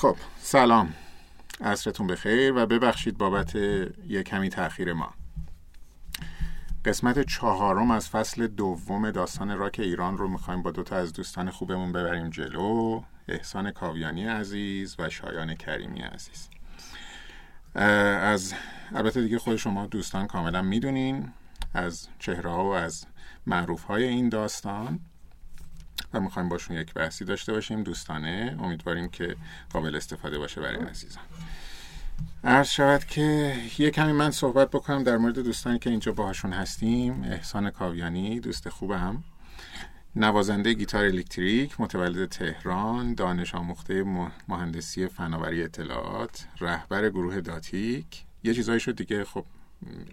خب سلام. عصرتون بخیر و ببخشید بابت یک کمی تاخیر ما. قسمت چهارم از فصل دوم داستان راک ایران رو می‌خوایم با دوتا از دوستان خوبمون ببریم جلو. احسان کاویانی عزیز و شایان کریمی عزیز. از البته دیگه خود شما دوستان کاملا می‌دونین از چهره ها و از معروف های این داستان. و می‌خوایم باشون یک بحثی داشته باشیم. دوستانه امیدواریم که قابل استفاده باشه برای عزیزان. عرض شود که یه کمی من صحبت بکنم در مورد دوستانی که اینجا باهاشون هستیم. احسان کاویانی دوست خوبم نوازنده گیتار الکتریک متولد تهران دانش آموخته مهندسی فناوری اطلاعات رهبر گروه داتیک. یه چیزایی شد دیگه خب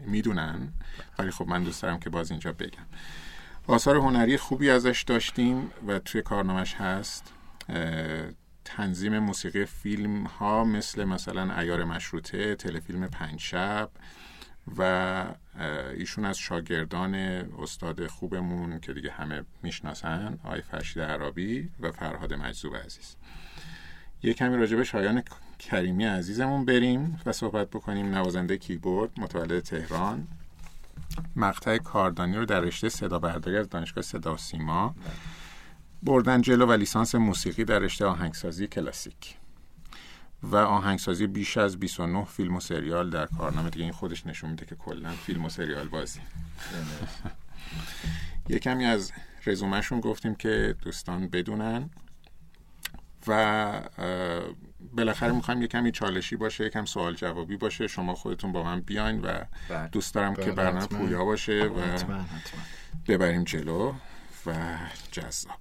می‌دونن ولی خب من دوست دارم که باز اینجا بگم. آثار هنری خوبی ازش داشتیم و توی کارنامش هست. تنظیم موسیقی فیلم ها مثل مثلا ایار مشروطه تلفیلم پنج شب و ایشون از شاگردان استاد خوبمون که دیگه همه می‌شناسن آقای فرشید عربی و فرهاد مجذوب عزیز. یه کمی راجع به شایان کریمی عزیزمون بریم و صحبت بکنیم. نوازنده کیبورد متولد تهران. مقطع کاردانی رو در رشته صدا برداری از دانشگاه صدا و سیما بردن جلو و لیسانس موسیقی در رشته آهنگسازی کلاسیک. و آهنگسازی بیش از 29 فیلم و سریال در کارنامه. دیگه این خودش نشون میده که کلا فیلم و سریال بازی. یه کمی از رزومهشون گفتیم که دوستان بدونن و بالاخره می‌خوایم یه کمی چالشی باشه یکم سوال جوابی باشه. شما خودتون با من بیاین و بله. دوست دارم که بله، برنامه پویا باشه و ببریم جلو و جذاب.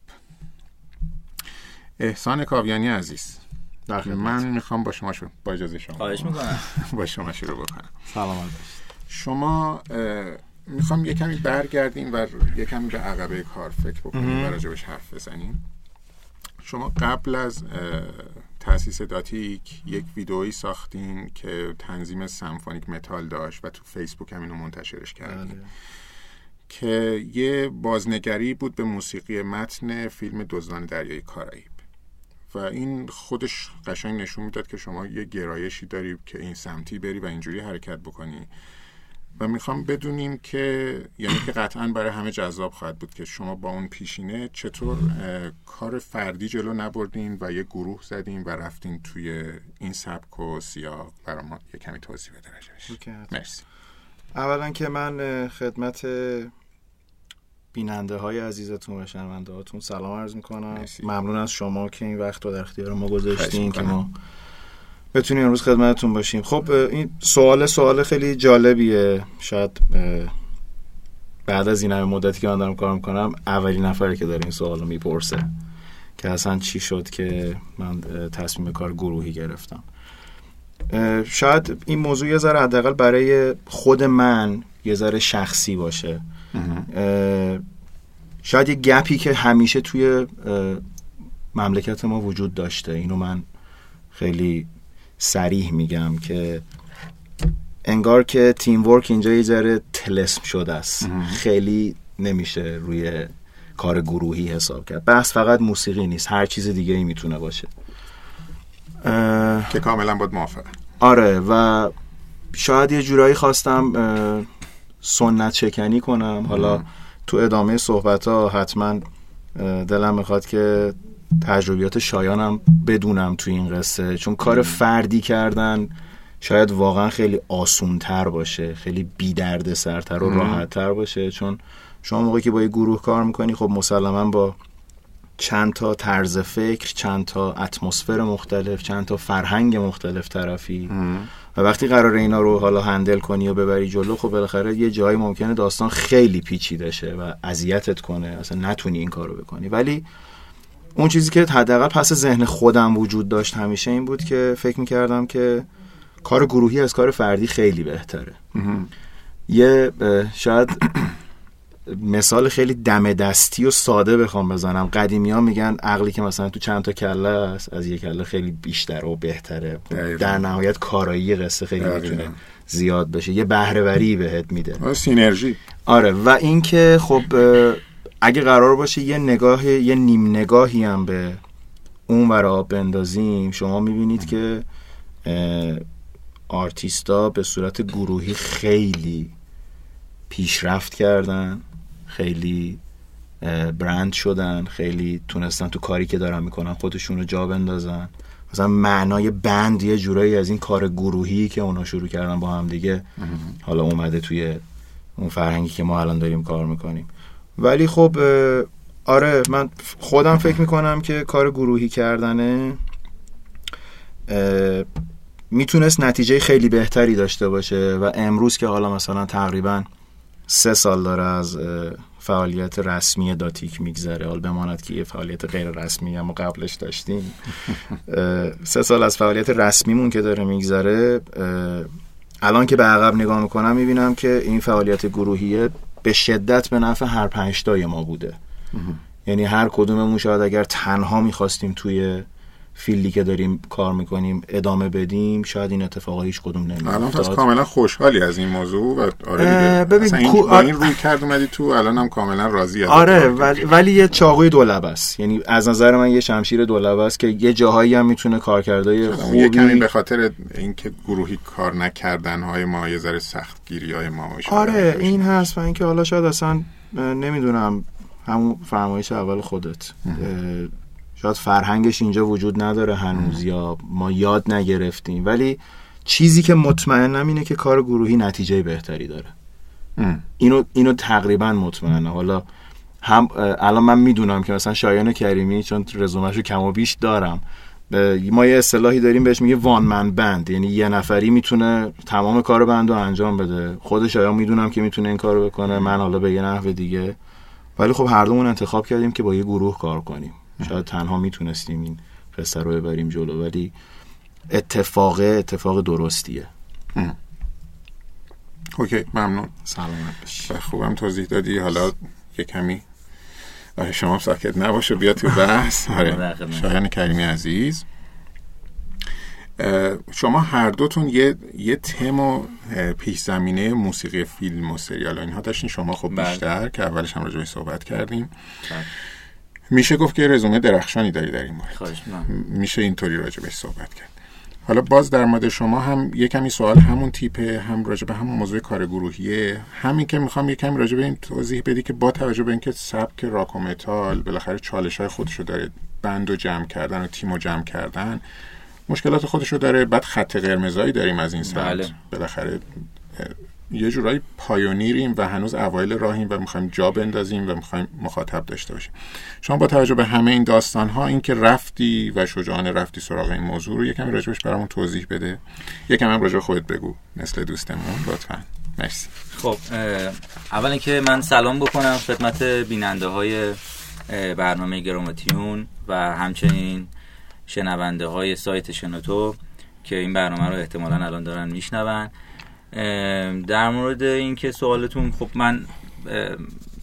احسان کاویانی عزیز من می‌خوام با شما شروع با اجازه شما. خواهش می‌کنم. با شما شروع بکنم. سلام شما می‌خوام یه کمی برگردیم و یه کمی به عقبه کار فکر بکنیم و راجبش حرف بزنیم شما قبل از تاسیس داتیک یک ویدئویی ساختین که تنظیم سمفونیک متال داشت و تو فیسبوک هم اینو منتشرش کردیم. بله. که یه بازنگری بود به موسیقی متن فیلم دزدان دریای کارائیب. و این خودش قشنگ نشون می‌داد که شما یه گرایشی داری که این سمتی بری و اینجوری حرکت بکنی. و می‌خوام بدونیم که یعنی که قطعا برای همه جذاب خواهد بود که شما با اون پیشینه چطور کار فردی جلو نبردین و یه گروه زدین و رفتین توی این سبک و سیاق برای ما یه کمی توضیح بده مرسی. اولا که من خدمت بیننده های عزیزتون و شنونده هاتون سلام عرض می‌کنم. ممنون از شما که این وقت رو در اختیار ما گذاشتین که ما بتونیم امروز خدمتتون باشیم. خب این سوال سوال خیلی جالبیه. شاید بعد از این همه مدتی که من دارم کار می‌کنم اولین نفری که داره این سوال رو می‌پرسه که اصلا چی شد که من تصمیم کار گروهی گرفتم. شاید این موضوع یه ذره حداقل برای خود من یه ذره شخصی باشه. شاید یه گپی که همیشه توی مملکت ما وجود داشته. اینو من خیلی سریح میگم که انگار که تیم ورک اینجا یه ذره تلسم شده است. خیلی نمیشه روی کار گروهی حساب کرد. بحث فقط موسیقی نیست هر چیز دیگه ای می‌تونه باشه. که کاملا باید موافقه آره و شاید یه جورایی خواستم سنت شکنی کنم. حالا تو ادامه صحبت ها حتما دلم می‌خواد که تجربیات شایانم بدونم تو این قصه. چون کار فردی کردن شاید واقعا خیلی آسون تر باشه خیلی بی درد سرتر و راحت تر باشه. چون شما موقعی که با یه گروه کار می‌کنی خب مسلما با چند تا طرز فکر چند تا اتمسفر مختلف چند تا فرهنگ مختلف طرفی. و وقتی قرار اینا رو حالا هندل کنی و ببری جلو خب بالاخره یه جایی ممکنه داستان خیلی پیچیده شه و اذیتت کنه. اصلا نتونی این کارو بکنی. ولی اون چیزی که حداقل پس ذهن خودم وجود داشت همیشه این بود که فکر می‌کردم که کار گروهی از کار فردی خیلی بهتره. یه شاید مثال خیلی دم دستی و ساده بخوام بزنم. قدیمی ها میگن عقلی که مثلا تو چند تا کله است از یک کله خیلی بیشتر و بهتره. در نهایت کارایی قصه خیلی می‌تونه زیاد بشه. یه بهرهوری بهت میده. سینرژی. آره و اینکه خب اگه قرار باشه یه نگاه یه نیم نگاهی هم به اون ورا بندازیم شما می‌بینید که آرتیستا به صورت گروهی خیلی پیشرفت کردن خیلی برند شدن خیلی تونستن تو کاری که دارن می‌کنن خودشون رو جا بندازن. مثلا معنای بند یه جورایی از این کار گروهی که اونا شروع کردن با هم دیگه حالا اومده توی اون فرهنگی که ما الان داریم کار می‌کنیم. ولی خب آره من خودم فکر می‌کنم که کار گروهی کردنه می‌تونست نتیجه خیلی بهتری داشته باشه و امروز که حالا مثلا تقریبا سه سال داره از فعالیت رسمی داتیک میگذره حال بماند که یه فعالیت غیر رسمی هم قبلش داشتیم. سه سال از فعالیت رسمیمون که داره میگذره الان که به عقب نگاه می‌کنم می‌بینم که این فعالیت گروهیه به شدت به نفع هر پنجتای ما بوده. یعنی هر کدوممون شاید اگر تنها می‌خواستیم توی فیلدی که داریم کار می‌کنیم ادامه بدیم شاید این اتفاقا هیچ کدوم نمیاد الان پس کاملا خوشحالی از این موضوع و آره ببین این, کو... با این روی کرد اومدی تو الان هم کاملا راضی آره ولی, ولی یه چاقوی دولب است. یعنی از نظر من یه شمشیر دولب است که یه جاهایی هم می‌تونه کارکردهای خوبی یه کمی به خاطر اینکه گروهی کار نکردن های ما یه ذره سخت گیری های ما آره این هست و اینکه حالا شاید اصلا نمی‌دونم همون فرمایش اول خودت. شاید فرهنگش اینجا وجود نداره هنوز یا ما یاد نگرفتیم. ولی چیزی که مطمئنم اینه که کار گروهی نتیجه بهتری داره. اینو اینو تقریبا مطمئنم. حالا هم الان من می‌دونم که مثلا شایان کریمی چون رزومهشو کم و بیش دارم ما یه اصطلاحی داریم بهش میگه وان من بند یعنی یه نفری می‌تونه تمام کار بند رو انجام بده. خود شایان می‌دونم که می‌تونه این کارو بکنه. من حالا به یه نحو دیگه. ولی خب هر دومون انتخاب کردیم که با یه گروه کار کنیم. شاید تنها می‌تونستیم این قصه رو ببریم جلو ولی اتفاق اتفاق درستیه. اوکی ممنون. سلامت باشی. خوبم توضیح دادی. حالا یه کمی شما ساکت نباشه بیا تو بحث. آره. شایان کریمی عزیز. شما هر دوتون یه یه تم و پیش زمینه موسیقی فیلم و سریال اینها داشتین. شما خب بله. بیشتر که اولش هم راجعش صحبت کردیم. بله. میشه گفت که رزومه درخشانی داری در این مورد میشه اینطوری راجبش صحبت کرد. حالا باز در مورد شما هم یه کمی سوال همون تیپه هم راجع به همون موضوع کار گروهیه. همین که می‌خوام یه کمی راجع به این توضیح بدی که با توجه به اینکه سبک راک و متال بالاخره چالش های خودشو داره بند و جمع کردن و تیم و جمع کردن مشکلات خودشو داره بعد خط قرمزایی داریم از این سمت. بله. بالاخره یه جورایی پایونیریم و هنوز اوایل راهیم و می‌خوایم جا بندازیم و می‌خوایم مخاطب داشته باشیم. شما با توجه به همه این داستان ها این که رفتی و شجاعانه رفتی سراغ این موضوع رو یکم راجبش برامون توضیح بده. یکم هم راجب خودت بگو مثل دوستمون لطفا. مرسی. خب اول اینکه من سلام بکنم خدمت بیننده های برنامه گراماتیون و همچنین شنونده های سایت شنوتو که این برنامه رو احتمالا الان دارن میشنون. در مورد اینکه سوالتون خب من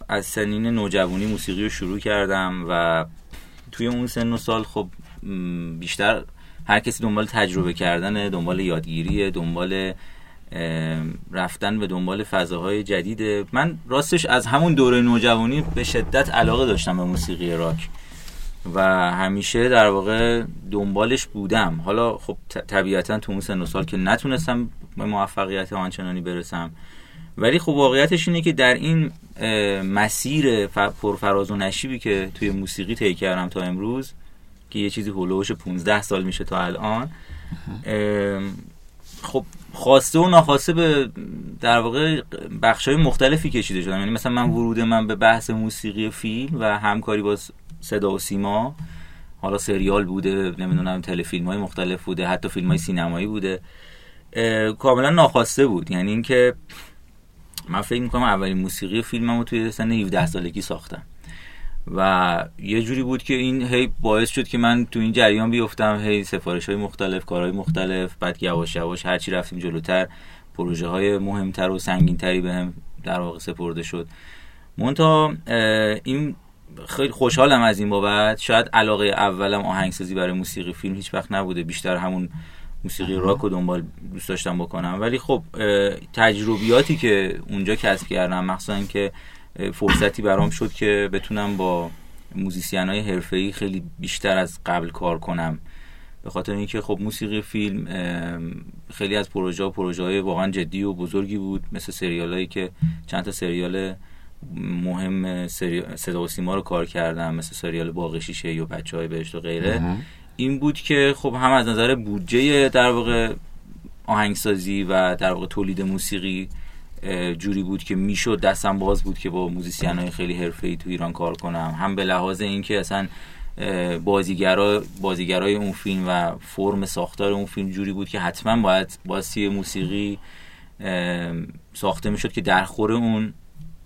از سنین نوجوانی موسیقی رو شروع کردم و توی اون سن و سال خب بیشتر هر کسی دنبال تجربه کردن دنبال یادگیری دنبال رفتن به دنبال فضاهای جدیده. من راستش از همون دوره نوجوانی به شدت علاقه داشتم به موسیقی راک. و همیشه در واقع دنبالش بودم. حالا خب طبیعتا تو اون سن و سال که نتونستم به موفقیت آنچنانی برسم. ولی خب واقعیتش اینه که در این مسیر پرفراز و نشیبی که توی موسیقی طی کردم تا امروز که یه چیزی هلوش 15 سال میشه تا الان خب خواسته و ناخواسته به در واقع بخش های مختلفی کشیده شدم. یعنی مثلا من ورود من به بحث موسیقی فیلم و همکاری با صدا و سیما. حالا سریال بوده نمی‌دونم تلفیلم های مختلف بوده حتی فیلم های سینمایی بوده. کاملا ناخواسته بود. یعنی اینکه من فکر می‌کنم اولین موسیقی فیلممو توی سن 17 سالگی ساختم. و یه جوری بود که این هی باعث شد که من تو این جریان بیفتم هی سفارش های مختلف کارهای مختلف بعد یواش یواش هرچی رفتیم جلوتر پروژه های مهمتر و سنگینتری به هم در واقع سپرده شد. مونتا این خیلی خوشحالم از این بابت. شاید علاقه اولم آهنگسازی برای موسیقی فیلم هیچ وقت نبوده. بیشتر همون موسیقی راک رو دنبال دوست داشتم بکنم. ولی خب تجربیاتی که اونجا کسب کردم مخصوصا که فرصتی برام شد که بتونم با موزیسین های حرفه‌ای خیلی بیشتر از قبل کار کنم. به خاطر اینکه خب موسیقی فیلم خیلی از پروژه و پروژه های واقعا جدی و بزرگی بود. مثل سریال هایی که چند تا سریال مهم صدا و سیما رو کار کردم مثل سریال باغ شیشه و بچه های بهشت و غیره. این بود که خب هم از نظر بودجه در واقع آهنگسازی و در واقع تولید موسیقی جوری بود که می‌شد دستم باز بود که با موزیسین های خیلی حرفه‌ای تو ایران کار کنم. هم به لحاظ اینکه اصلا بازیگرا بازیگرای اون فیلم و فرم ساختار اون فیلم جوری بود که حتما باید باسی موسیقی ساخته می‌شد که در خور اون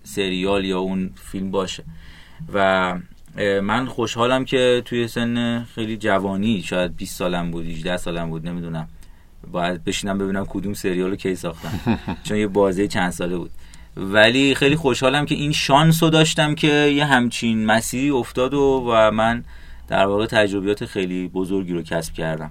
سریال یا اون فیلم باشه. و من خوشحالم که توی سن خیلی جوانی شاید 20 سالم بود 18 سالم بود نمی‌دونم. باید بشینم ببینم کدوم سریال رو کی ساختم چون یه بازه چند ساله بود. ولی خیلی خوشحالم که این شانس رو داشتم که یه همچین مسیری افتاد و, و من در واقع تجربیات خیلی بزرگی رو کسب کردم.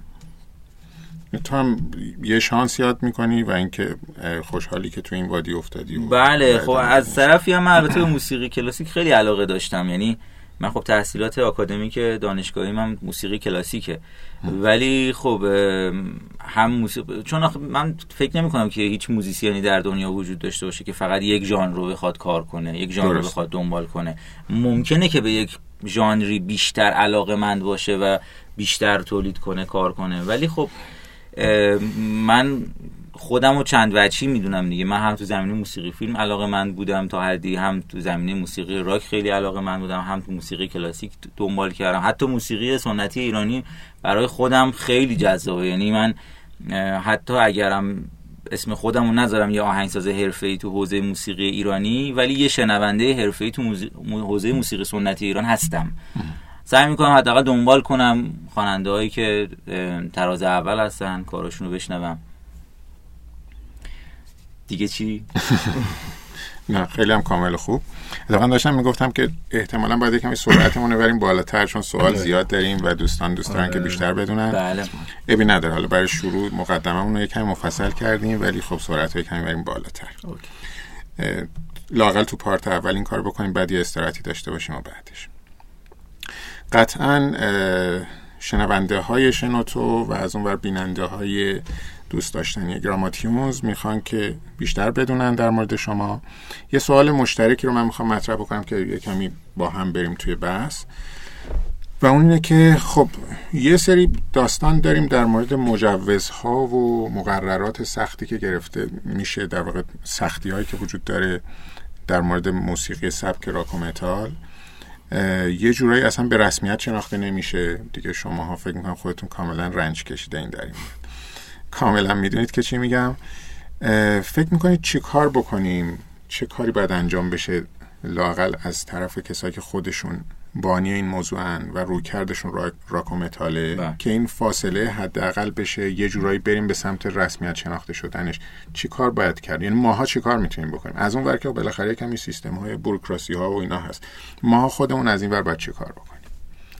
تو هم یه شانس یاد می‌کنی و اینکه خوشحالی که تو این وادی افتادی و بله خب از طرفی هم البته به موسیقی کلاسیک خیلی علاقه داشتم. یعنی من خب تحصیلات آکادمیک دانشگاهی من موسیقی کلاسیکه. ولی خب هم موسیقی چون من فکر نمی کنم که هیچ موزیسیانی در دنیا وجود داشته باشه که فقط یک ژانر رو بخواد کار کنه یک ژانر رو بخواد دنبال کنه. ممکنه که به یک ژانری بیشتر علاقه مند باشه و بیشتر تولید کنه کار کنه. ولی خب من خودم رو چند وجهی می‌دونم دیگه. من هم تو زمینه موسیقی فیلم علاقه من بودم تا حدی هم تو زمینه موسیقی راک خیلی علاقه من بودم هم تو موسیقی کلاسیک دنبال کردم. حتی موسیقی سنتی ایرانی برای خودم خیلی جذابه. یعنی من حتی اگرم اسم خودم رو نذارم یه آهنگساز حرفه‌ای تو حوزه موسیقی ایرانی ولی یه شنونده حرفه‌ای تو حوزه موسیقی سنتی ایران هستم. سعی می‌کنم حداقل دنبال کنم خواننده هایی که تراز اول هستن کاراشون رو بشنوم. دیگه چی؟ نه خیلی هم کامل خوب. اتفاقا داشتم می‌گفتم که احتمالا باید یکمی سرعتمون رو بریم بالاتر چون سوال بله. زیاد داریم و دوستان دوست دارن که بیشتر بدونن. بله. ابی نداره. حالا برای شروع مقدممون رو یکمی مفصل کردیم ولی خب سرعت رو یکمی بریم بالاتر. لاقل تو پارت اول این کار بکنیم بعد یه استراتی داشته باشیم و بعدش. قطعا شنونده های شنوتو و از اون بیننده های دوست داشتنی گراماتیونز می‌خوان که بیشتر بدونن در مورد شما. یه سوال مشترکی رو من می‌خوام مطرح بکنم که یه کمی با هم بریم توی بحث. و اون اینه که خب یه سری داستان داریم در مورد مجوزها و مقررات سختی که گرفته میشه در واقع سختی هایی که وجود داره در مورد موسیقی سبک راک و متال. یه جورایی اصلا به رسمیت شناخته نمیشه. دیگه شما ها فکر می‌کنم خودتون کاملا رنج کشیده این در این کاملا می‌دونید که چی میگم. فکر می‌کنید چی کار بکنیم؟ چه کاری باید انجام بشه لاقل از طرف کسایی که خودشون بانی این موضوعن و رویکردشون را راک و متاله بله. که این فاصله حداقل بشه یه جورایی بریم به سمت رسمیت شناخته شدنش. چی کار باید کرد؟ یعنی ماها چی کار می‌تونیم بکنیم؟ از اون ور که بالاخره کمی سیستم های بروکراسی ها و اینا هست. ماها خودمون از این ور باید چی کار بکنیم؟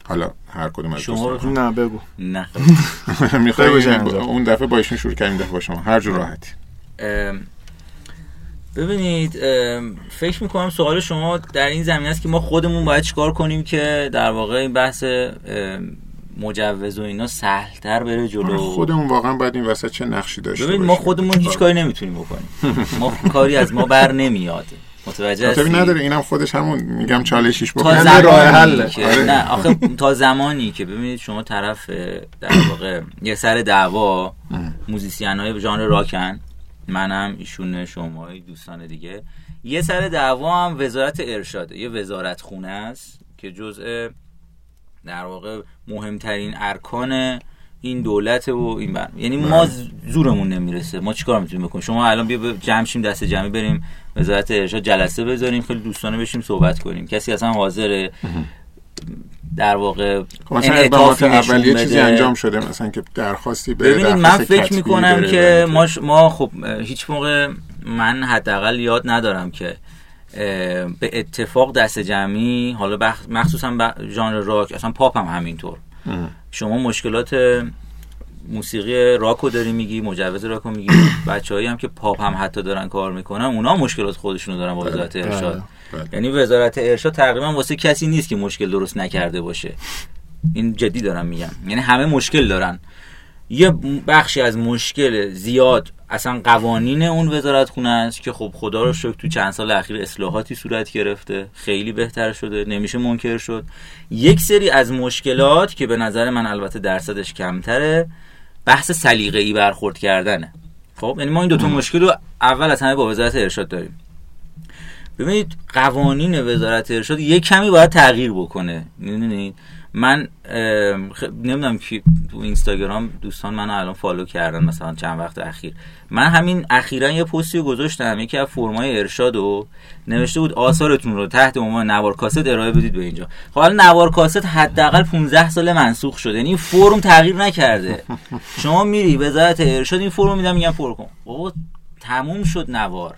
حالا هر کدوم از شما نه بگو. نه. اون دفعه با ایشون شروع کردیم دفعه با شما. هر جور راحتی. ببینید فکر می‌کنم سوال شما در این زمینه است که ما خودمون باید چیکار کنیم که در واقع این بحث مجوز و اینا سهلتر بره جلو؟ خودمون واقعا باید این وسط چه نقشی داشته ببین ما خودمون هیچ کاری نمی‌تونیم بکنیم. ما کاری از ما بر نمیاد. متوجه هستی؟ نداره اینم خودش همون میگم چالشیش بکنه. تا زمانی راه حل که آره. نه آخه تا زمانی که ببینید شما طرف در واقع یه سر دعوا موزیسین های ژانر راکن. منم ایشون شما دوستان دیگه. یه سر دعوا هم وزارت ارشاده یه وزارت خونه است که جزء در واقع مهمترین ارکان این دولت و این بر... یعنی ما بله. زورمون نمی‌رسه. ما چیکار می‌تونیم بکنیم؟ شما الان بیا جمع شیم دست جمعی بریم وزارت ارشاد جلسه بذاریم خیلی دوستانه بشیم صحبت کنیم. کسی اصلا حاضره؟ در واقع خب مثلا اول یه چیزی انجام شده مثلا که درخواستی ببینید من فکر می‌کنم که ما, ما خب هیچ موقع من حداقل یاد ندارم که به اتفاق دست جمعی حالا مخصوصا ژانر راک اصلا پاپ هم همینطور شما مشکلات موسیقی راکو داری میگی مجوز راکو میگی. بچه‌ای هم که پاپ هم حتی دارن کار می‌کنن اونا مشکلات خودشونو دارن با وزارت ارشاد. بله. یعنی وزارت ارشاد تقریبا واسه کسی نیست که مشکل درست نکرده باشه. این جدی دارم میگم یعنی همه مشکل دارن. یه بخشی از مشکل زیاد اصلا قوانین اون وزارت خونه است که خب خدا رو شکر تو چند سال اخیر اصلاحاتی صورت گرفته. خیلی بهتر شده نمیشه منکر شد. یک سری از مشکلات که به نظر من البته درصدش کمتره بحث سلیقه ای برخورد کردنه. خب یعنی ما این دوتا مشکل رو اول از همه با وزارت ارشاد داریم. ببینید قوانین وزارت ارشاد یک کمی باید تغییر بکنه. می‌دونید؟ من. نمی‌دونم که تو اینستاگرام دوستان منو الان فالو کردن مثلا چند وقت اخیر. من همین اخیرا یه پستی گذاشتم یکی از فرمای ارشاد و نوشته بود آثارتون رو تحت عنوان نوار کاست ارائه بدید به اینجا. خب حالا نوار کاست حداقل 15 سال منسوخ شده یعنی فرم تغییر نکرده. شما میری وزارت ارشاد این فرم میدم میگم پر کن. بابا تموم شد نوار.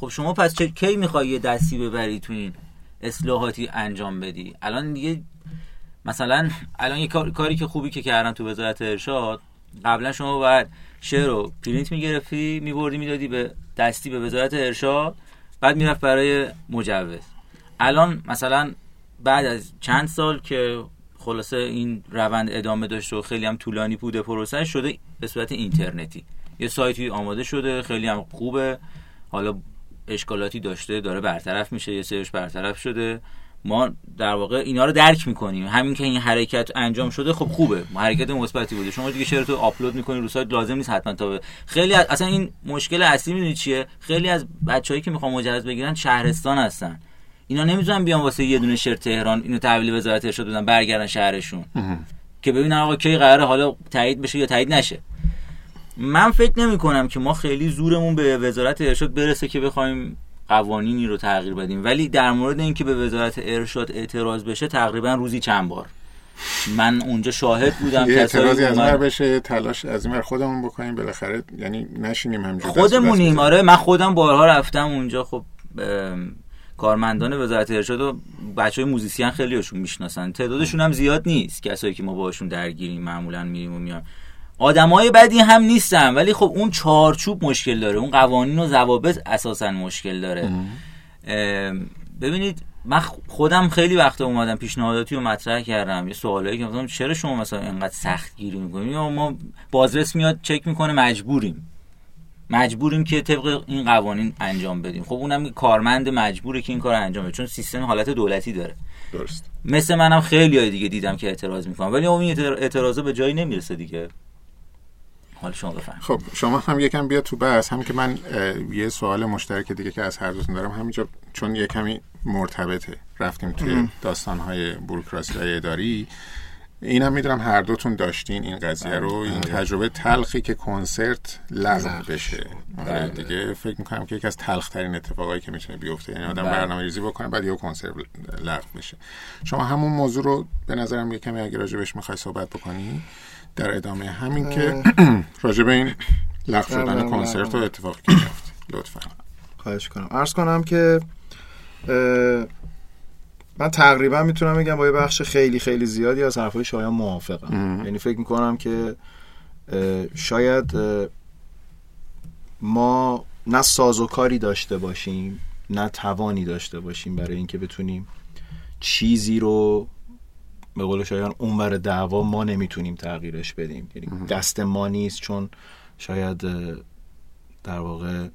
خب شما پس چه کی می‌خوای دستی ببری تو این اصلاحاتی انجام بدی؟ الان دیگه مثلا الان یه کاری که خوبی که کردن تو وزارت ارشاد قبلا شما باید شعر رو پرینت می‌گرفتی میبردی می‌دادی به دستی به وزارت ارشاد بعد می‌رفت برای مجوز. الان مثلا بعد از چند سال که خلاصه این روند ادامه داشته و خیلی هم طولانی بوده پروسه شده به صورت اینترنتی. یه سایتی آماده شده خیلی هم خوبه. حالا اشکالاتی داشته داره برطرف میشه یه سرش برطرف شده. ما در واقع اینا رو درک می‌کنیم. همین که این حرکت انجام شده خب خوبه. حرکت مثبتی بوده. شما دیگه شعر تو آپلود می‌کنی رو سایت لازم نیست حتما تا خیلی از... اصلا این مشکل اصلی می‌دونید چیه؟ خیلی از بچههایی که می‌خوان مجوز بگیرن شهرستان هستن. اینا نمی‌تونن بیان واسه یه دونه شعر تهران اینو تحویل وزارت ارشاد بدن برگردن شهرشون. که ببینن آقا کی قراره حالا تایید بشه یا تایید نشه. من فکر نمی کنم که ما خیلی زورمون به وزارت ارشاد برسه که بخوایم قوانینی رو تغییر بدیم. ولی در مورد اینکه به وزارت ارشاد اعتراض بشه تقریبا روزی چند بار. من اونجا شاهد بودم که اعتراضی از مر بشه تلاش از این خودمون بکنیم. بالاخره یعنی نشینیم همینجوری خودمونیم. آره من خودم بارها رفتم اونجا. خب کارمندان وزارت ارشاد و بچه های موزیسین خیلی هاشون می‌شناسن. تعدادشون هم زیاد نیست. کسایی که ما باشون درگیریم معمولا میریم و میام آدمای بدی هم نیستن ولی خب اون چارچوب مشکل داره. اون قوانین و ضوابط اساسا مشکل داره. ببینید من خودم خیلی وقت اومدم پیشنهاداتی رو مطرح کردم. یه سوالایی که مثلا چرا شما مثلا اینقدر سخت گیری می‌کنیم یا ما بازرس میاد چک می‌کنه مجبوریم. مجبوریم که طبق این قوانین انجام بدیم. خب اونم کارمند مجبوره که این کار انجام بده چون سیستم حالت دولتی داره. درست. مثل منم خیلی های دیگه دیدم که اعتراض می‌کنم. ولی اون اعتراضا به جایی نمی‌رسه دیگه. حال شما بفهم خب شما هم یکم بیا تو بحث. هم که من یه سوال مشترک دیگه که از هر دوستون دارم. همینجا چون یه کمی مرتبطه رفتیم توی داستانهای بروکراسی اداری. این هم می‌دونم هر دوتون داشتین این قضیه رو این تجربه تلخی که کنسرت لغو بشه. آره دیگه فکر می‌کنم که یکی از تلخ ترین اتفاقایی که می‌تونه بیفته. یعنی آدم برنامه ریزی بکنه بعد یه کنسرت لغو بشه. شما همون موضوع رو به نظرم یه کمی اگه راجبش می‌خوای صحبت بکنی در ادامه همین که راجب این لغو شدن کنسرت و اتفاقی که میفته لطفا. خواهش کنم. عرض کنم که من تقریبا می‌تونم بگم با یه بخش خیلی خیلی زیادی از حرفای شایان موافقم. یعنی فکر می‌کنم که شاید ما نه سازوکاری داشته باشیم نه توانی داشته باشیم برای اینکه بتونیم چیزی رو به قول شایان اونور دعوا ما نمی‌تونیم تغییرش بدیم. یعنی دست ما نیست چون شاید در واقع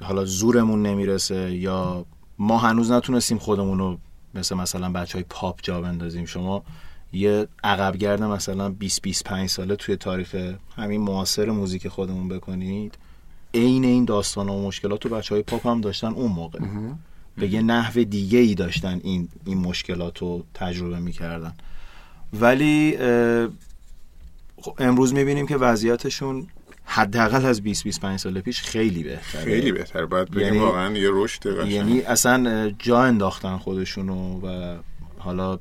حالا زورمون نمی‌رسه یا ما هنوز نتونستیم خودمون رو مثل مثلا بچه های پاپ جا بندازیم. شما یه عقبگرد مثلا 20 25 ساله توی تاریخ همین معاصر موزیک خودمون بکنید عین این داستان و مشکلات و بچه های پاپ هم داشتن اون موقع. به یه نحو دیگه ای داشتن این این مشکلات رو تجربه می‌کردن. ولی امروز می‌بینیم که وضعیتشون حداقل از 20 25 سال پیش خیلی بهتره. خیلی بهتر باید بگیم یعنی واقعا یه رشد یعنی اصلا جا انداختن خودشونو و حالا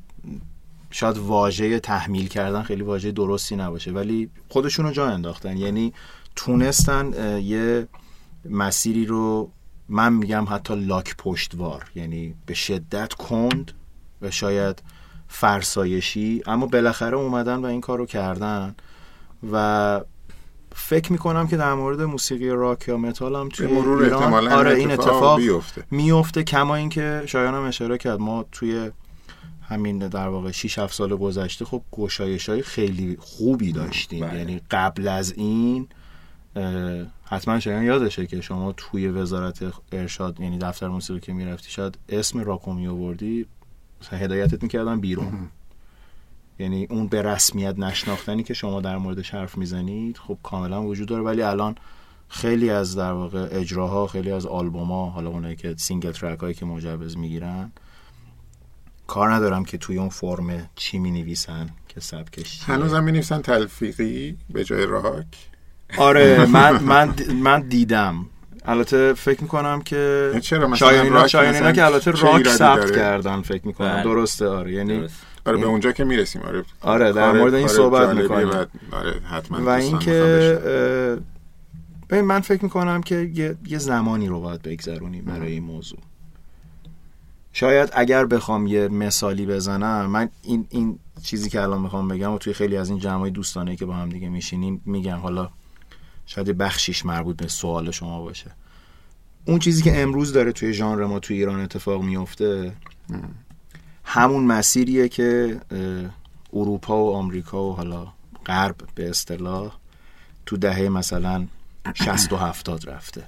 شاید واژه تحمیل کردن خیلی واژه درستی نباشه ولی خودشونو جا انداختن. یعنی تونستن یه مسیری رو من میگم حتی لاک پشتوار یعنی به شدت کند و شاید فرسایشی اما بالاخره اومدن و این کارو کردن و فکر می‌کنم که در مورد موسیقی راک یا متال هم توی مرور ایران آره این اتفاق بیفته میفته کما اینکه شایان هم اشاره کرد ما توی همین در واقع 6 7 سال گذشته خب گشایش های خیلی خوبی داشتیم بله. یعنی قبل از این حتما شایان یادشه که شما توی وزارت ارشاد یعنی دفتر موسیقی که می‌رفتی شاید اسم راکو می آوردی مثلا هدایتت می‌کردن بیرون. یعنی اون به رسمیت نشناختنی که شما در موردش حرف می‌زنید خب کاملا وجود داره. ولی الان خیلی از در واقع اجراها خیلی از آلبوما حالا اونایی که single track هایی که مجوز می‌گیرن کار ندارم که توی اون فرم چی می نویسن که سبکش چیه. هنوزم می نویسن تلفیقی به جای راک؟ آره من من من دیدم البته فکر می‌کنم که یعنی چرا شایانینا مثلا که البته راک ثبت؟ کردن فکر می‌کنم بله. درسته آره یعنی درست. آره به اونجا که می‌رسیم آره آره، در مورد این صحبت می‌کنیم. آره حتما و اینکه ببین من فکر می‌کنم که یه, یه زمانی رو باید بگذرونیم برای این موضوع شاید اگر بخوام یه مثالی بزنم من این این چیزی که الان می‌خوام بگم و توی خیلی از این جمعای دوستانه که با هم دیگه میشینیم میگم حالا شاید بخشیش مربوط به سوال شما باشه. اون چیزی که امروز داره توی ژانر ما توی ایران اتفاق میفته همون مسیریه که اروپا و آمریکا و حالا غرب به اصطلاح تو دهه مثلا 60 و 70 رفته.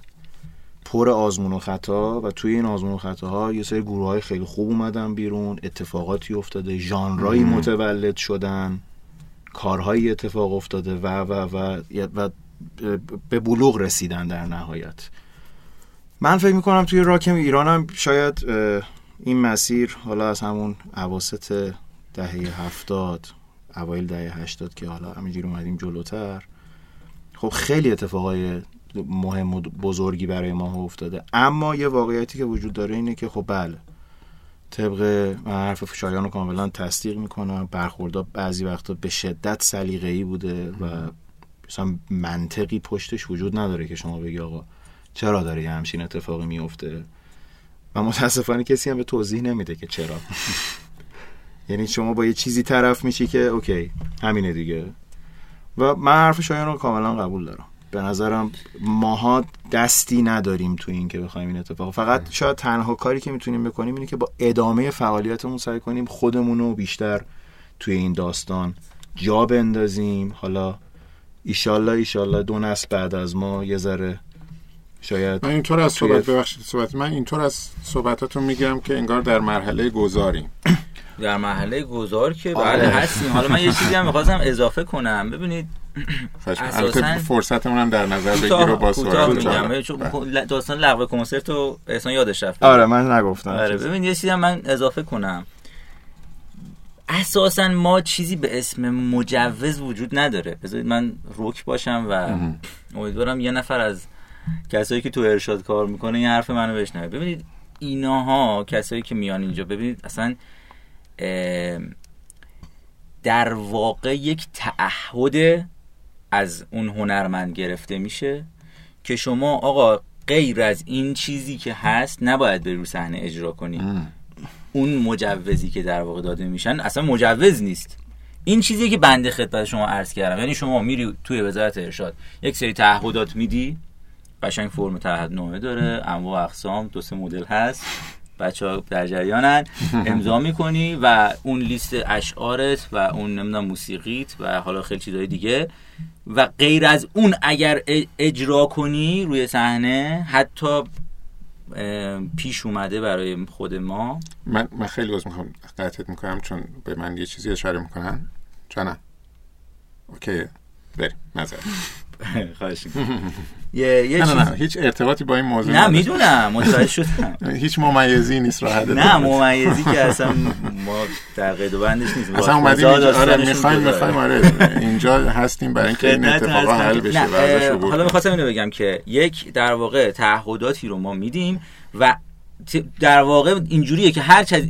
پر آزمون و خطا و توی این آزمون و خطاها یه سری گروه های خیلی خوب اومدن بیرون اتفاقاتی افتاده ژانرایی متولد شدن کارهایی اتفاق افتاده و و و و به بلوغ رسیدن در نهایت. من فکر می‌کنم توی راک ایرانم شاید اه، این مسیر حالا از همون عواسط دهه هفتاد اوایل دهه هشتاد که حالا همینجوری اومدیم جلوتر خب خیلی اتفاقای مهم و بزرگی برای ما افتاده. اما یه واقعیتی که وجود داره اینه که خب بله طبق من حرف شایان رو کاملا تصدیق می‌کنم برخوردها بعضی وقتا به شدت سلیقه‌ای بوده و مثلا منطقی پشتش وجود نداره که شما بگی آقا چرا داره یه همچین اتفاقی میفته؟ و متاسفانه کسی هم به توضیح نمیده که چرا. یعنی شما با یه چیزی طرف میشی که اوکی همینه دیگه. و من حرف شایان رو کاملا قبول دارم. به نظرم ماها دستی نداریم تو این که بخوایم این اتفاق. فقط شاید تنها کاری که می‌تونیم بکنیم اینه که با ادامه فعالیتمون سعی کنیم خودمون رو بیشتر توی این داستان جا بندازیم. حالا ایشالله ایشالله دو نسل بعد از ما یه ذره شاید من اینطور از صحبت ببخشید صحبت من اینطور از صحبتاتون میگم که انگار در مرحله گذاریم در مرحله گذار که آره. بله هستیم حالا من یه چیزی هم می‌خواستم اضافه کنم ببینید فش- اساساً- فرصتمون هم در نظر بگیر و کوتاه با جلو. چون بله. داستان لغو کنسرت رو احسان یادش رفته آره من نگفتم آره. ببین یه چیزی هم من اضافه کنم اساسا ما چیزی به اسم مجوز وجود نداره. بذارید من روک باشم و امیدوارم یه نفر از کسایی که تو ارشاد کار می‌کنه این حرف منو بشنوه. ببینید ایناها کسایی که میان اینجا ببینید اصلا در واقع یک تعهد از اون هنرمند گرفته میشه که شما آقا غیر از این چیزی که هست نباید به رو صحنه اجرا کنی. اون مجوزی که در واقع داده میشن اصلا مجوز نیست. این چیزی که بنده خدمت شما عرض کردم یعنی شما میری توی وزارت ارشاد یک سری تعهدات میدی قشنگ فرم تعهدنامه داره انواع اقسام دو سه مدل هست بچه ها در جریانن امضا می‌کنی و اون لیست اشعارت و اون نمی‌دونم موسیقیت و حالا خیلی چیزهای دیگه و غیر از اون اگر اجرا کنی روی صحنه حتی پیش اومده برای خود ما. من من خیلی عذر می‌خوام قطعت می‌کنم چون به من یه چیزی اشاره می‌کنن. جانم. اوکی. بریم. نظر. خواهش. یه یه نه نه هیچ ارتباطی با این موضوع نه. می‌دونم متوجه شدم هیچ ممیزی نیست راحت نه ممیزی که اصلا ما در قید و بندش نیست اصلا اومدیم آره می‌خوایم. می‌خوایم آره اینجا هستیم برای اینکه این هستم حل بشه حالا. می‌خواستم اینو بگم که یک در واقع تعهداتی رو ما میدیم و در واقع اینجوریه که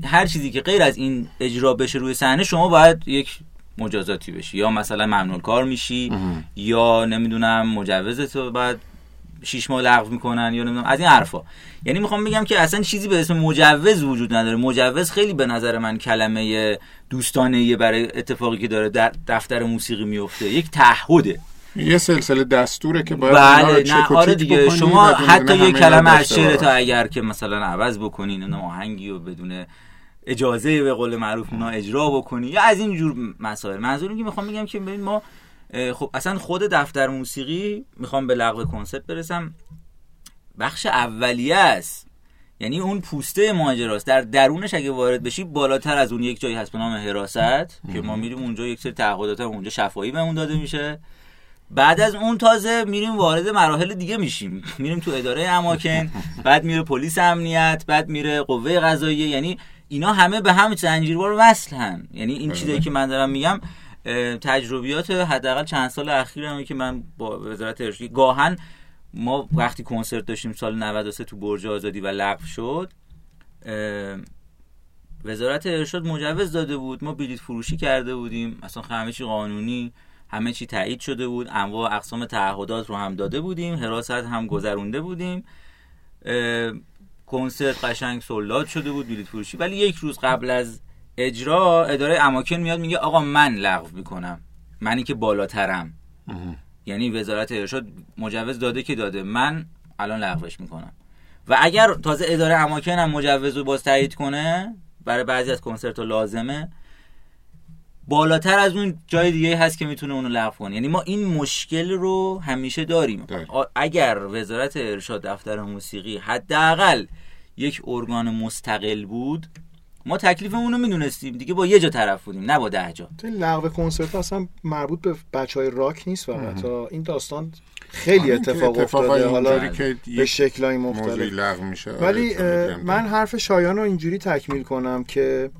هر چیزی که غیر از این اجرا بشه روی صحنه شما باید یک مجازاتی بشی. یا مثلا ممنوع کار میشی یا نمی‌دونم مجوزت رو باید شیش ماه لغو می‌کنن یا نمی‌دونم از این حرفا. یعنی می‌خوام بگم که اصلا چیزی به اسم مجوز وجود نداره. مجوز خیلی به نظر من کلمه دوستانه برای اتفاقی که داره در دفتر موسیقی میفته یک تعهده. یه سلسله دستوره که باید بله نه آره دیگه. شما حتی یه کلمه از شعر تا اگر که مثلا عوض بکنین اون آهنگی و بدون اجازه به قول معروف اونا اجرا بکنی یا از این جور مسائل. منظورم که می‌خوام بگم که ببین ما خب اصلا خود دفتر موسیقی می‌خوام به لغو کنسپت برسم. بخش اولیه است. یعنی اون پوسته ماجراست. در درونش اگه وارد بشی بالاتر از اون یک جایی هست به نام حراست که ما میریم اونجا یک سری تعهدات اونجا شفاهی بهمون داده میشه. بعد از اون تازه میریم وارد مراحل دیگه میشیم. میریم تو اداره اماکن بعد میره پلیس امنیت بعد میره قوه قضاییه. یعنی اینا همه به هم زنجیروار وصل هم یعنی این چیزایی که من دارم میگم تجربیات حداقل چند سال اخیرم که من با وزارت ارشادی گاهن ما وقتی کنسرت داشتیم سال 93 تو برج آزادی و لغو شد وزارت ارشاد مجوز داده بود. ما بلیط فروشی کرده بودیم. اصلا همه چی قانونی همه چی تایید شده بود. انواع اقسام تعهدات رو هم داده بودیم. حراست هم گذرونده بودیم. کنسرت قشنگ سولاد شده بود بلیط فروشی. ولی یک روز قبل از اجرا اداره اماکن میاد میگه آقا من لغو می‌کنم. منی که بالاترم. یعنی وزارت ارشاد مجوز داده که داده. من الان لغوش می‌کنم. و اگر تازه اداره اماکن هم مجوز رو باز تایید کنه برای بعضی از کنسرت لازمه بالاتر از اون جای دیگه هست که می‌تونه اونو لغو کنه. یعنی ما این مشکل رو همیشه داریم. اگر وزارت ارشاد دفتر موسیقی حداقل یک ارگان مستقل بود ما تکلیفمون رو می‌دونستیم. دیگه با یه جا طرف بودیم نه با ده جا. لغو کنسرت اصلا مربوط به بچه های راک نیست فقط. این داستان خیلی اتفاق افتاده. حالا که به شکلهای مختلف. میشه. ولی من حرف شایان رو اینجوری تکمیل کنم که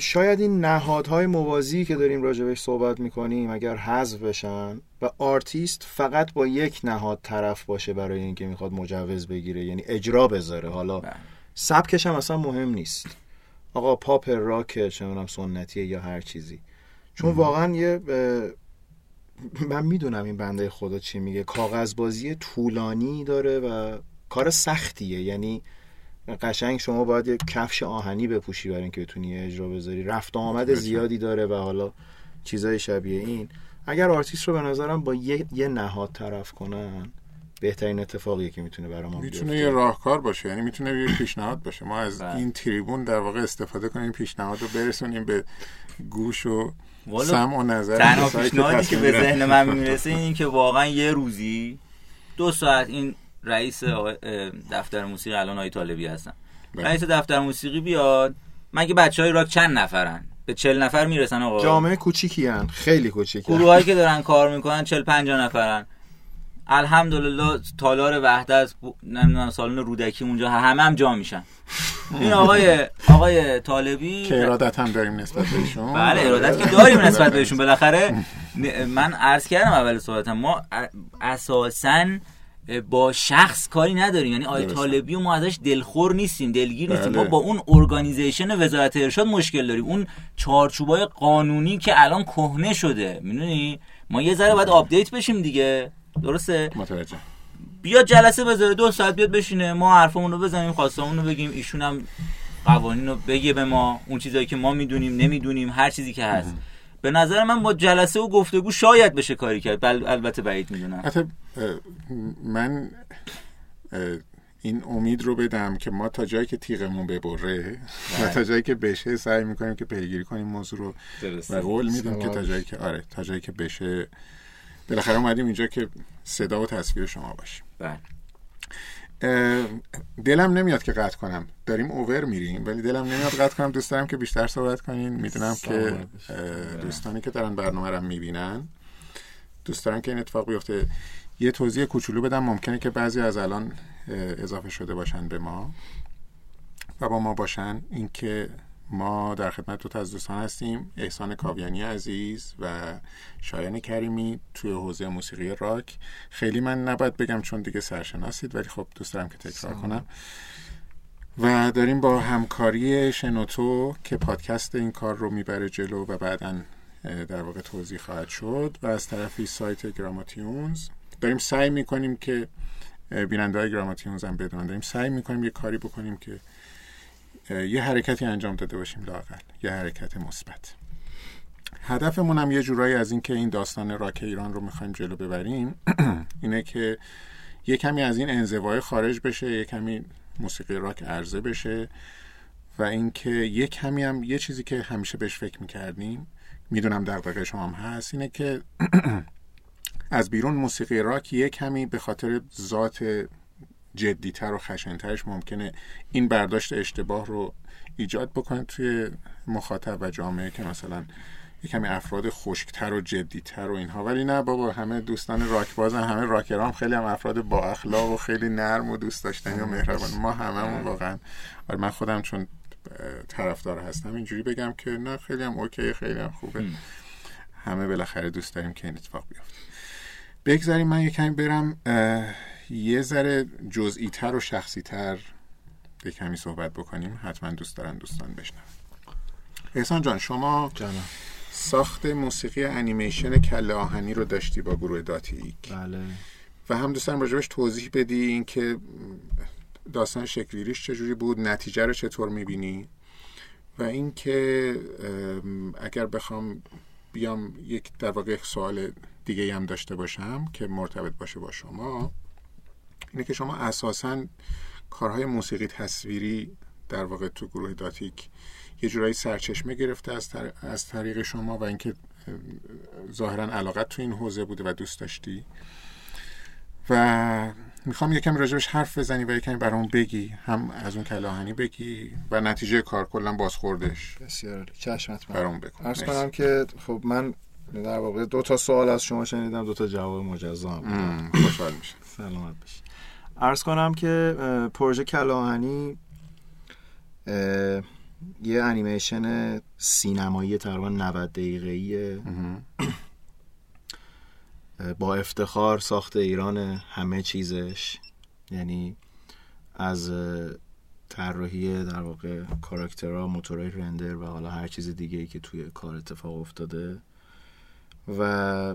شاید این نهادهای موازی که داریم راجبش صحبت می‌کنیم اگر حذف بشن و آرتیست فقط با یک نهاد طرف باشه برای اینکه می‌خواد مجوز بگیره یعنی اجرا بذاره. حالا سبکش هم اصلا مهم نیست. آقا پاپ راک چه سنتیه یا هر چیزی. چون واقعا یه من می‌دونم این بنده خدا چی میگه. کاغذبازی طولانی داره و کار سختیه. یعنی قشنگ شما باید یه کفش آهنی بپوشی برای اینکه بتونی اجرا بذاری. رفت آمد زیادی داره و حالا چیزای شبیه این. اگر آرتیست رو به نظرم با یه, یه نهاد طرف کنن بهترین اتفاقیه که می‌تونه برای ما می‌تونه یه راهکار باشه یعنی می‌تونه یه پیشنهاد باشه. ما از بله. این تریبون در واقع استفاده کنیم پیشنهاد رو برسونیم به گوش و سمع و نظر تنها پیشنهادی که به. ذهن من می‌رسه این که واقعا یه روزی دو ساعت این رئیس دفتر موسیقی الان آقای طالبی هستن بله. رئیس دفتر موسیقی بیاد مگه بچه های راک چند نفرن؟ به چل نفر می‌رسن آقا؟ جامعه کوچیکی هن. خیلی کوچیکی گروه هایی که دارن کار می‌کنن چل پنجاه نفرن. الحمدلله تالار وحدت نمی‌دونم سالن رودکی اونجا همه هم جا میشن. این آقای آقای طالبی که ارادت هم داریم نسبت بهشون. بله ارادت که داریم نسبت بهشون. بالاخره من عرض کردم اول صحبتم ما اساسا با شخص کاری نداریم. یعنی درسته. طالبی و ما ازش دلخور نیستیم دلگیر نیستیم. بله. ما با اون organization وزارت ارشاد مشکل داریم. اون چارچوبای قانونی که الان کهنه شده. می‌دونی؟ ما یه ذره باید update بشیم دیگه. درسته؟ متوجه. بیاد جلسه بذاره. دو ساعت بیاد بشینه. ما حرفمون رو بزنیم خواستمون رو بگیم. ایشون هم قوانین رو بگه به ما. اون چیزایی که ما می‌دونیم نمی‌دونیم هر چیزی که هست. به نظر من با جلسه و گفتگو شاید بشه کاری کرد. بل البته بعید می‌دونم. حتی من این امید رو بدم که ما تا جایی که تیغمون ببره و تا جایی که بشه سعی می‌کنیم که پیگیری کنیم موضوع رو. و قول میدیم که تا جایی که آره تا جایی که بشه بالاخره اومدیم اینجا که صدا و تصویر شما باشیم. بله. دلم نمیاد که قطع کنم. داریم اوور میریم ولی دلم نمیاد قطع کنم. دوست دارم که بیشتر صحبت کنین. می‌دونم که دوستانی که دارن برنامه رو می‌بینن. دوست دارم که این اتفاق بیفته. یه توضیح کوچولو بدم. ممکنه که بعضی از الان اضافه شده باشن به ما و با ما باشن. اینکه ما در خدمت دو تا از دوستان هستیم احسان کاویانی عزیز و شایان کریمی توی حوزه موسیقی راک. خیلی من نباید بگم چون دیگه سرشناسید ولی خب دوست دارم که تکرار کنم. و داریم با همکاری شنوتو که پادکست این کار رو می‌بره جلو و بعدا در واقع توضیح خواهد شد. و از طرفی سایت گراماتیونز. داریم سعی می‌کنیم که بیننده های گراماتیون هم بدونن. داریم سعی می‌کنیم یه کاری بکنیم که یه حرکتی انجام داده باشیم لاقل یه حرکت مثبت. هدفمون هم یه جورایی از اینکه این داستان راک ایران رو می‌خوایم جلو ببریم اینه که یه کمی از این انزوای خارج بشه یه کمی موسیقی راک عرضه بشه و اینکه یه کمی هم یه چیزی که همیشه بهش فکر می‌کردیم می‌دونم دقیقه شما هم هست اینه که از بیرون موسیقی راک یه کمی به خاطر ذات جدیتر و خشنترش ممکنه این برداشت اشتباه رو ایجاد بکنه توی مخاطب و جامعه که مثلا یه کمی افراد خشکتر و جدیتر و اینها. ولی نه بابا همه دوستان راک بازن همه راکرام خیلی هم افراد با اخلاق و خیلی نرم و دوست داشتنی و مهربان. ما هممون واقعا. آره من خودم چون طرفدار هستم اینجوری بگم که نه خیلی هم اوکی خیلی هم خوبه. همه بالاخره دوست داریم که این اتفاق بیفته. بگذاریم من یه کمی برم یه ذره جزئی تر و شخصی تر یه کمی صحبت بکنیم. حتما دوست دارن دوستان بشنون. احسان جان شما جانم. ساخت موسیقی انیمیشن کله آهنی رو داشتی با گروه داتیک. بله. و هم دوستان راجبش توضیح بدی اینکه داستان شکلیریش چجوری بود نتیجه رو چطور می‌بینی؟ و اینکه اگر بخوام بیام یک در واقع سوال دیگه هم داشته باشم که مرتبط باشه با شما اینه که شما اساسا کارهای موسیقی تصویری در واقع تو گروه داتیک یه جورایی سرچشمه گرفته از, از طریق شما و اینکه ظاهرا علاقت تو این حوزه بوده و دوست داشتی. و می‌خوام یکم راجبش حرف بزنی و یکم برام بگی هم از اون کلاهنی بگی و نتیجه کار کلا بازخوردش. بسیار چشمت برام بکن. عرض کنم که خب من در واقع دو تا سوال از شما شنیدم دو تا جواب مجزا هم خوشحال میشه سلامت باشی. عرض کنم که پروژه کلاهنی یه انیمیشن سینمایی تقریبا 90 دقیقه‌ایه. با افتخار ساخت ایران همه چیزش. یعنی از طراحی در واقع کاراکترها موتورهای رندر و حالا هر چیز دیگه ای که توی کار اتفاق افتاده. و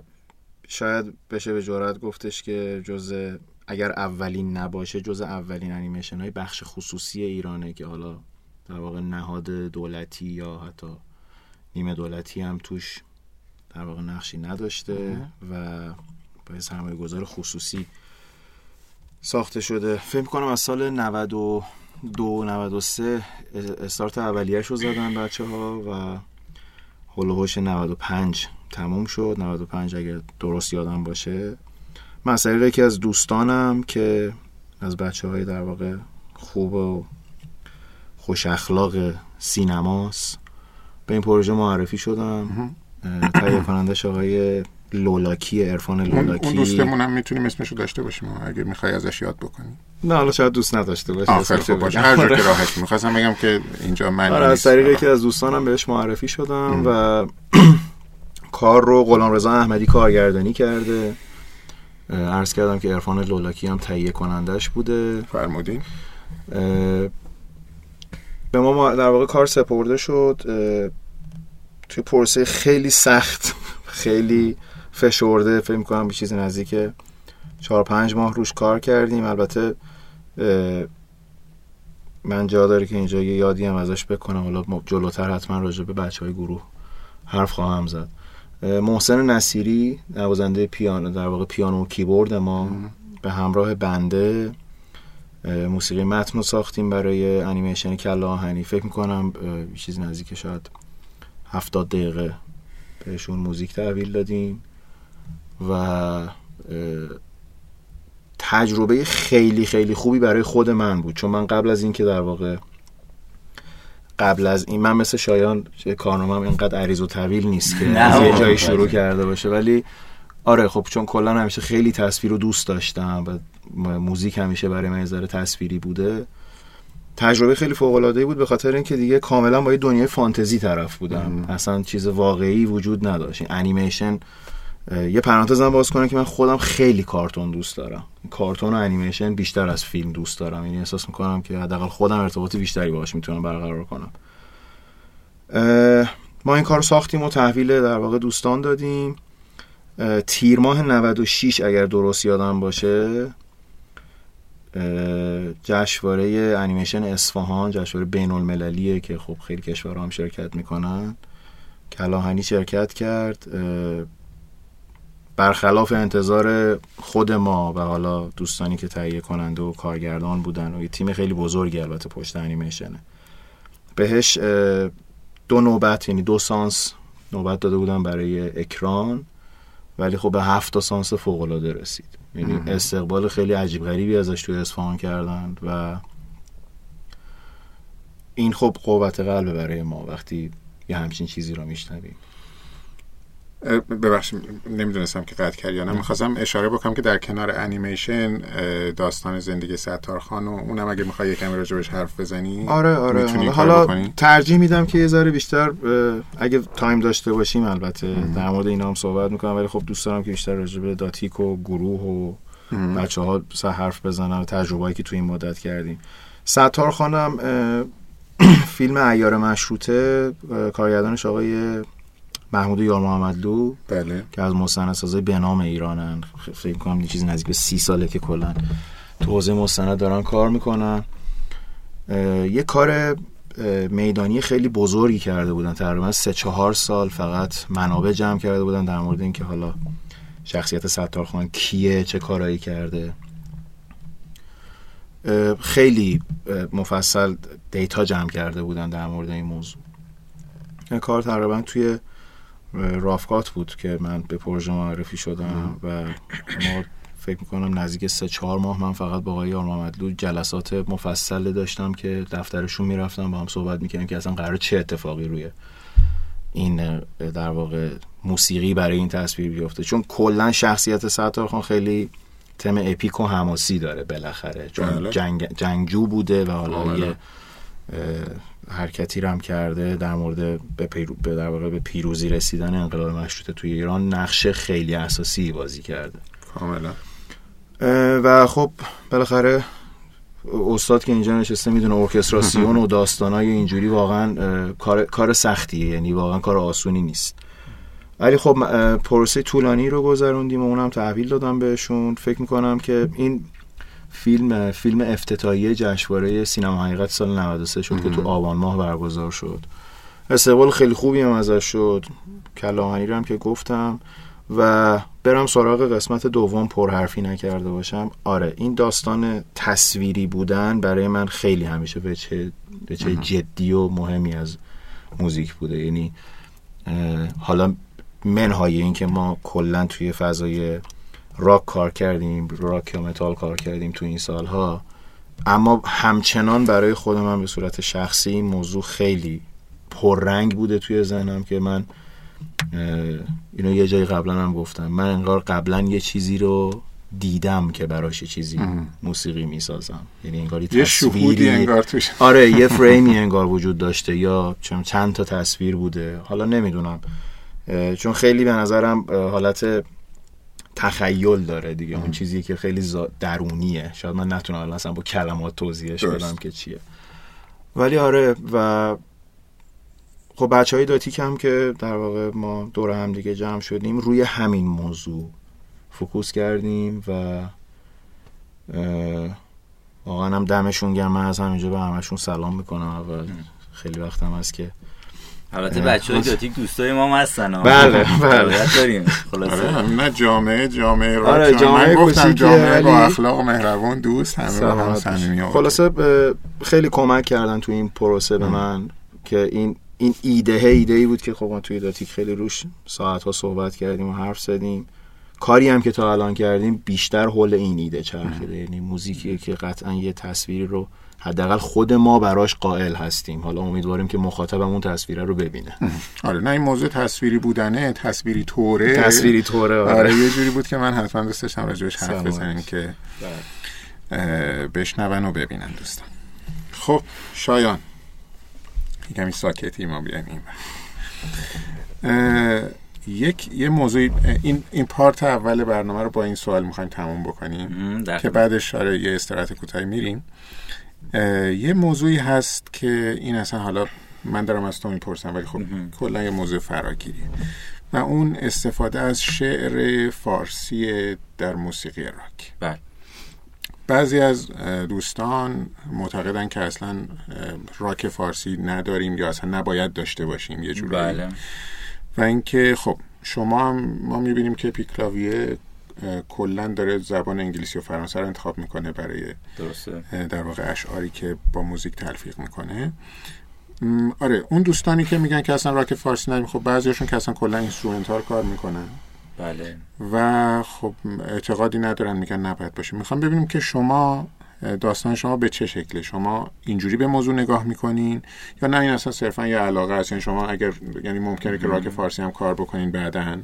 شاید بشه به جرات گفتش که جز اگر اولین نباشه جز اولین انیمیشن های بخش خصوصی ایرانه که حالا در واقع نهاد دولتی یا حتی نیمه دولتی هم توش در واقع نقشی نداشته و با سرمایه گذار خصوصی ساخته شده. فکر کنم از سال 92 93 استارت اولیش رو زدن بچه ها و هلوهوش 95 تموم شد. 95 اگر درست یادم باشه. من از یکی از دوستانم که از بچه های در واقع خوب و خوش اخلاق سینماست به این پروژه معرفی شدم. تهیه کنندش آقای لولاکی ارفان لولاکی. اون دوستمون هم می‌تونیم اسمشو داشته باشیم اگه می‌خوای ازش یاد بکنی. نه حالا شاید دوست نداشته باشه آخر خب باشه. هر جور که راحت. می‌خواستم بگم که اینجا من آره از طریق که از دوستانم بهش معرفی شدم و کار رو غلام رضا احمدی کارگردانی کرده. عرض کردم که ارفان لولاکی هم تهیه کنندش بوده. فرمودین. به ما در واقع کار سپرده شد. توی پرسه خیلی سخت خیلی فشرده فکر کنم به چیز نزدیک چهار پنج ماه روش کار کردیم. البته من جا داره که اینجا یه یادی هم ازش بکنم. حالا جلوتر حتما راجع به بچه های گروه حرف خواهم زد. محسن نصیری نوازنده پیانو در واقع پیانو و کیبورد ما به همراه بنده موسیقی متن رو ساختیم برای انیمیشن کلا آهنی. فکر می‌کنم چیزی نزدیک شاید هفتاد دقیقه بهشون موزیک تحویل دادیم و تجربه خیلی خیلی خوبی برای خود من بود. چون من قبل از اینکه در واقع قبل از این من مثل شایان کارنامه اینقدر عریض و طویل نیست که از یه جایی شروع کرده باشه. ولی آره خب چون کلا همیشه خیلی تصویر رو دوست داشتم و موزیک همیشه برای من ذره تصویری بوده. تجربه خیلی فوق العاده بود به خاطر اینکه دیگه کاملا با یه دنیای فانتزی طرف بودم. اصلا چیز واقعی وجود نداشت. انیمیشن یه پرانتزم باز کنم که من خودم خیلی کارتون دوست دارم. کارتون و انیمیشن بیشتر از فیلم دوست دارم. یعنی احساس می‌کنم که حداقل خودم ارتباط بیشتری باهاش می‌تونم برقرار کنم. ما این کار ساختیم و تحویل در واقع دوستان دادیم. تیر ماه 96 اگر درست یادم باشه جشنواره انیمیشن اصفهان جشنواره بین المللیه که خب خیلی کشورها هم شرکت می‌کنن. کلاهنی شرکت کرد. برخلاف انتظار خود ما و حالا دوستانی که تهیه کننده و کارگردان بودن و یه تیم خیلی بزرگی البته پشت انیمیشنه. بهش دو نوبت یعنی دو سانس نوبت داده بودن برای اکران ولی خب به هفت تا سانس فوق العاده رسید. یعنی استقبال خیلی عجیب غریبی ازش توی اصفهان کردند و این خب قوت قلب برای ما. وقتی یه همچین چیزی رو میشنویم. ببخشید نمی‌دونستم که قطع کرد یا نه. می‌خواستم اشاره بکنم که در کنار انیمیشن داستان زندگی ستار خان و اونم اگه می‌خوای یکم راجبش حرف بزنی آره آره حالا ترجیح میدم که یه ذره بیشتر اگه time داشته باشیم البته در مورد اینا هم صحبت می‌کنم ولی خب دوست دارم که بیشتر راجب داتیک و گروه و بچه ها حرف بزنم تجربه‌ای که تو این مدت کردیم. ستار خانم فیلم ایار مشروطه کارگردانش آقای محمود یار محمدلو بله. که از مستندسازای به نام ایرانن. فکر کنم یه چیزی نزدیک به سی ساله که کلا تو حوزه مستند دارن کار می‌کنن. یه کار میدانی خیلی بزرگی کرده بودن. تقریبا سه چهار سال فقط منابع جمع کرده بودن در مورد اینکه حالا شخصیت ستارخان کیه چه کارایی کرده. خیلی مفصل دیتا جمع کرده بودن در مورد این موضوع. کار تقریبا توی رافکات بود که من به پروژه معرفی شدم و ما فکر می‌کنم نزدیک سه چهار ماه من فقط با آقای آرمامدلو جلسات مفصل داشتم که دفترشون می‌رفتم با هم صحبت می‌کردیم که اصلا قرار چه اتفاقی روی این در واقع موسیقی برای این تصویر بیفته. چون کلا شخصیت ستارخان خیلی تم اپیک و حماسی داره بالاخره. چون بله. جنگ، جنگجو بوده و حالا یه حرکتی هم کرده در مورد به, پیرو... به در واقع به پیروزی رسیدن انقلاب مشروطه توی ایران نقشه خیلی اساسی بازی کرده. کاملا. و خب بالاخره استاد که اینجا نشسته می‌دونه ارکستراسیون و داستانای اینجوری واقعا کار کار سختیه یعنی واقعا کار آسونی نیست. ولی خب پروسه طولانی رو گذروندیم و اونم تحویل دادم بهشون. فکر می‌کنم که این فیلم فیلم افتتاحیه جشنواره سینما حقیقت سال 93 شد که تو آبان ماه برگزار شد. استقبال خیلی خوبی هم ازش شد. کلاهنی رو هم که گفتم. و برم سراغ قسمت دوم پرحرفی نکرده باشم. آره این داستان تصویری بودن برای من خیلی همیشه به چه, به چه جدی و مهمی از موزیک بوده. یعنی حالا منهای این که ما کلا توی فضای راک کار کردیم راک یا متال کار کردیم تو این سالها. اما همچنان برای خود من به صورت شخصی این موضوع خیلی پررنگ بوده توی ذهنم که من اینو یه جای قبلا هم گفتم. من انگار قبلا یه چیزی رو دیدم که براش چیزی موسیقی می‌سازم. یعنی انگار یه تصویری انگار توش. آره یه فریمی انگار وجود داشته یا چند تا تصویر بوده. حالا نمی‌دونم. چون خیلی به نظرم حالت تخیل داره دیگه. اون چیزی که خیلی درونیه. شاید من نتونم الان اصلا با کلمات توضیحش بدم که چیه. ولی آره و خب بچه های داتیک هم که در واقع ما دور هم دیگه جمع شدیم روی همین موضوع فکوس کردیم و واقعا هم دمشون گرم. من از همینجا به همشون سلام می‌کنم اول خیلی وقتم هست که البته بچه های جاتیک دوستای ما هستن بله بله. داریم آره نه جامعه جامعه را آره جامعه من گفتم جامعه با اخلاق مهربان دوست همه با هم خلاصه خیلی کمک کردن تو این پروسه به من که این این ایده ایده ای بود که خب ما توی داتیک خیلی روش ساعت ها صحبت کردیم و حرف زدیم. کاری هم که تا الان کردیم بیشتر حول این ایده چرخیده. یعنی موزیکی که قطعا یه تصویری رو حداقل خود ما براش قائل هستیم. حالا امیدواریم که مخاطبمون تصویره رو ببینه. آره نه این موضوع تصویری بودنه تصویری توره تصویری توره آره, آره یه جوری بود که من حتما دوست داشتم راجبش حرف بزنیم که بله. بشنون و ببینن دوستان. خب شایان. کمی ساکتی ما بیایم یک یه موضوع این این پارت اول برنامه رو با این سوال می‌خوایم تموم بکنیم که بعدش آره یه استراحت کوتاهی میریم. یه موضوعی هست که این اصلا حالا من دارم از تو می‌پرسم ولی خب کلا یه موضوع فراگیریه. و اون استفاده از شعر فارسی در موسیقی راک. بله. بعضی از دوستان معتقدن که اصلا راک فارسی نداریم یا اصلا نباید داشته باشیم یه جوری. بله. و اینکه خب شما هم ما می‌بینیم که پیکلاویه کلا داره زبان انگلیسی و فرانسه رو انتخاب می‌کنه برای درسته. در واقع اشعاری که با موزیک تلفیق می‌کنه. آره اون دوستانی که میگن که اصلا راک فارسی نداریم خب بعضیاشون که اصلا کلا instrumental کار می‌کنن. بله. و خب اعتقادی ندارن میگن نباید باشه. می‌خوام ببینیم که شما داستان شما به چه شکله. شما اینجوری به موضوع نگاه می‌کنین یا نه این اصلا صرفا یه علاقه است. یعنی شما اگر یعنی ممکنه که راک فارسی هم کار بکنین بعدا.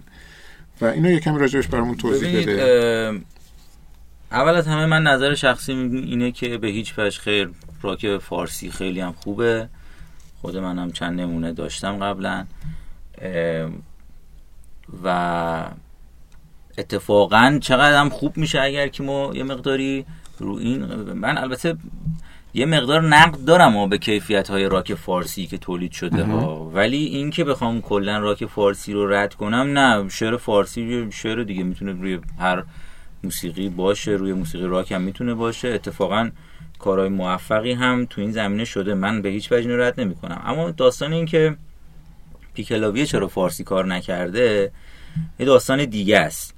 و اینو یکم راجعش برامون توضیح بده. اول از همه من نظر شخصی اینه که به هیچ وجه خیر راک فارسی خیلی هم خوبه. خود منم چند نمونه داشتم قبلا و اتفاقا چقدر هم خوب میشه اگر که ما یه مقداری رو این من البته یه مقدار نقد دارم و به کیفیت های راک فارسی که تولید شده ها. ولی این که بخوام کلا راک فارسی رو رد کنم نه شعر فارسی شعر دیگه می‌تونه روی هر موسیقی باشه روی موسیقی راک هم می‌تونه باشه. اتفاقا کارهای موفقی هم تو این زمینه شده. من به هیچ وجه رد نمی کنم اما داستان این که پیکلاویه چرا فارسی کار نکرده یه داستان دیگه است.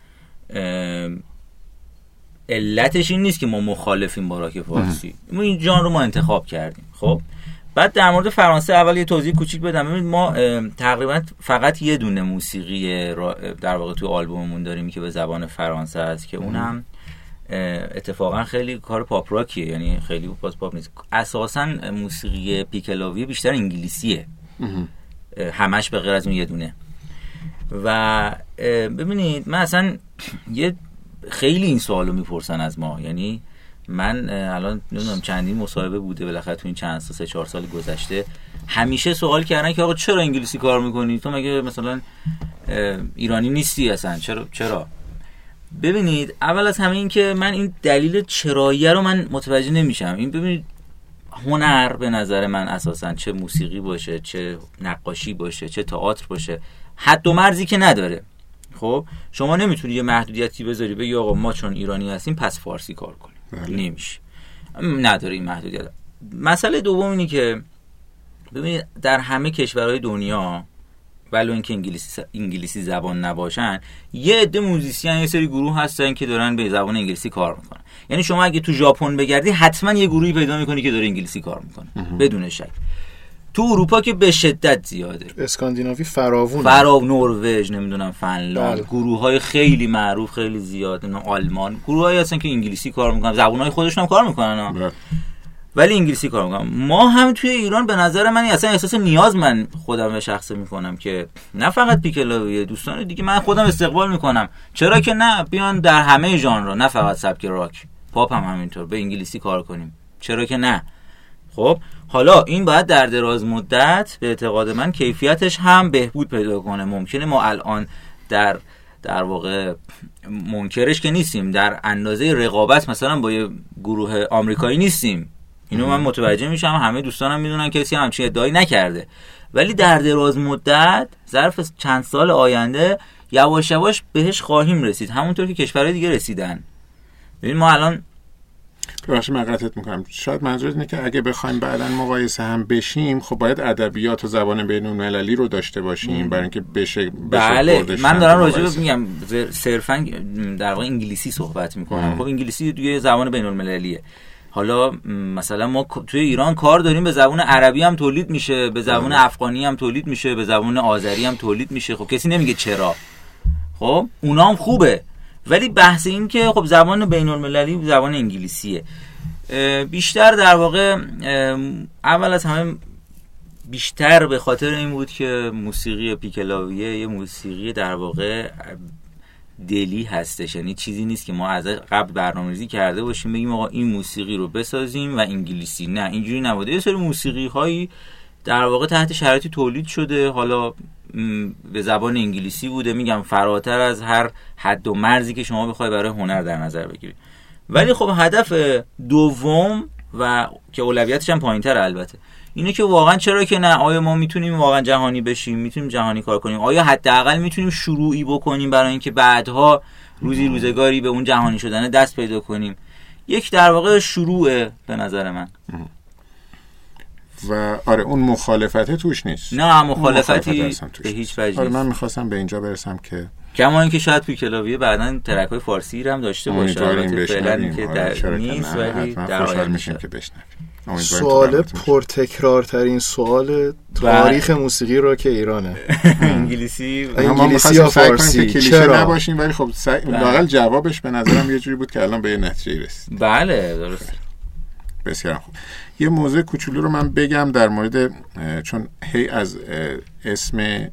علتش این نیست که ما مخالفیم با راک فارسی. ما این جان رو ما انتخاب کردیم خب؟ بعد در مورد فرانسه اول یه توضیح کوچیک بدم. ما تقریبا فقط یه دونه موسیقی در واقع تو آلبوممون داریم که به زبان فرانسه است که اونم اتفاقا خیلی کار پاپ راکیه یعنی خیلی باز پاپ نیست. اساسا موسیقی پیکلاوی بیشتر انگلیسیه. همش به غیر از اون یه دونه. و ببینید من اصلا یه خیلی این سوالو می‌پرسن از ما. یعنی من الان نمی‌دونم چندین مصاحبه بوده بالاخره تو این چند سه چهار سال گذشته همیشه سوال کردن که آقا چرا انگلیسی کار می‌کنی؟ تو مگه مثلا ایرانی نیستی اصلا؟ چرا چرا؟ ببینید اول از همه این که من این دلیل چراییه رو من متوجه نمیشم. این ببینید هنر به نظر من اساسا چه موسیقی باشه چه نقاشی باشه چه تئاتر باشه حد و مرزی که نداره. خب شما نمی‌تونی یه محدودیتی بذاری بگی آقا ما چون ایرانی هستیم پس فارسی کار کنیم. بله. نمیشه. نداره این محدودیت. مسئله دوم اینه که ببینید در همه کشورهای دنیا ولو اینکه انگلیسی انگلیسی زبان نباشن یه عده musician یه سری گروه هستن که دارن به زبان انگلیسی کار می‌کنن. یعنی شما اگه تو ژاپن بگردی حتما یه گروهی پیدا می‌کنی که داره انگلیسی کار می‌کنه. بدون شک. تو اروپا که به شدت زیاده. اسکاندیناوی فراوون. فراو نروژ نمی‌دونم فنلاند. بله. گروه های خیلی معروف خیلی زیاد آلمان. گروه هایی هستن که انگلیسی کار می‌کنن. زبون های خودشون هم کار می‌کنن بله. ولی انگلیسی کار می‌کنم ما هم توی ایران به نظر من اصلا احساس نیاز من خودم به شخصه می‌کنم که نه فقط پیکلاویه دوستان دیگه من خودم استقبال می‌کنم. چرا که نه بیان در همه ژانر نه فقط سبک راک. پاپ هم همینطور. به انگلیسی کار کنیم. چرا که نه. خب حالا این باید در دراز مدت به اعتقاد من کیفیتش هم بهبود پیدا کنه. ممکنه ما الان در در واقع منکرش که نیستیم در اندازه رقابت مثلا با یه گروه آمریکایی نیستیم. اینو من متوجه میشم. همه دوستانم می‌دونن کسی همچین ادعایی نکرده. ولی در دراز مدت ظرف چند سال آینده یواش یواش بهش خواهیم رسید. همونطور که کشورهای دیگه رسیدن. ببین ما الان ببخشید من می‌کنم. شاید منظور اینه که اگه بخوایم بعدا مقایسه هم بشیم خب باید ادبیات و زبان بین المللی رو داشته باشیم برای اینکه بشه, بله من دارم راجع میگم صرفا در واقع انگلیسی صحبت می‌کنم. خب انگلیسی دیگه زبان بین المللیه. حالا مثلا ما توی ایران کار داریم به زبان عربی هم تولید میشه به زبان بله. افغانی هم تولید میشه به زبان آذری هم تولید میشه. خب کسی نمیگه چرا. خب اونا هم خوبه. ولی بحث این که خب زبان بین المللی زبان انگلیسیه. بیشتر در واقع اول از همه بیشتر به خاطر این بود که موسیقی پیکلاویه یه موسیقی در واقع دلی هستش. یعنی چیزی نیست که ما از قبل برنامه‌ریزی کرده باشیم بگیم آقا این موسیقی رو بسازیم و انگلیسی. نه اینجوری نبوده. یه سری موسیقی هایی در واقع تحت شرایطی تولید شده. حالا به زبان انگلیسی بوده. میگم فراتر از هر حد و مرزی که شما بخوای برای هنر در نظر بگیرید ولی خب هدف دوم و که اولویتش هم پایینتر البته اینه که واقعا چرا که نه؟ آیا ما می‌تونیم واقعا جهانی بشیم؟ می‌تونیم جهانی کار کنیم؟ آیا حداقل می‌تونیم شروعی بکنیم برای اینکه بعدها روزی روزگاری به اون جهانی شدن دست پیدا کنیم؟ یک در واقع شروعه به نظر من. و آره اون مخالفت توش نیست. نه مخالفتی به هیچ وجه آره من می‌خواستم به اینجا برسم که کما اینکه شاید توی کلاویه بعدا ترک های فارسی هم داشته باشه. فعلا که در آره نیست ولی در میشیم که بشنویم. سوال پرتکرارترین سوال تاریخ موسیقی را که ایرانه. انگلیسی. انگلیسی یا فارسی. چرا؟ نباشیم ولی خب لاقل جوابش به نظرم یه جوری بود که الان به یه نتیجه رسید بله درست بسیار خوب. یه موضوع کوچولو رو من بگم در مورد چون هی از اسم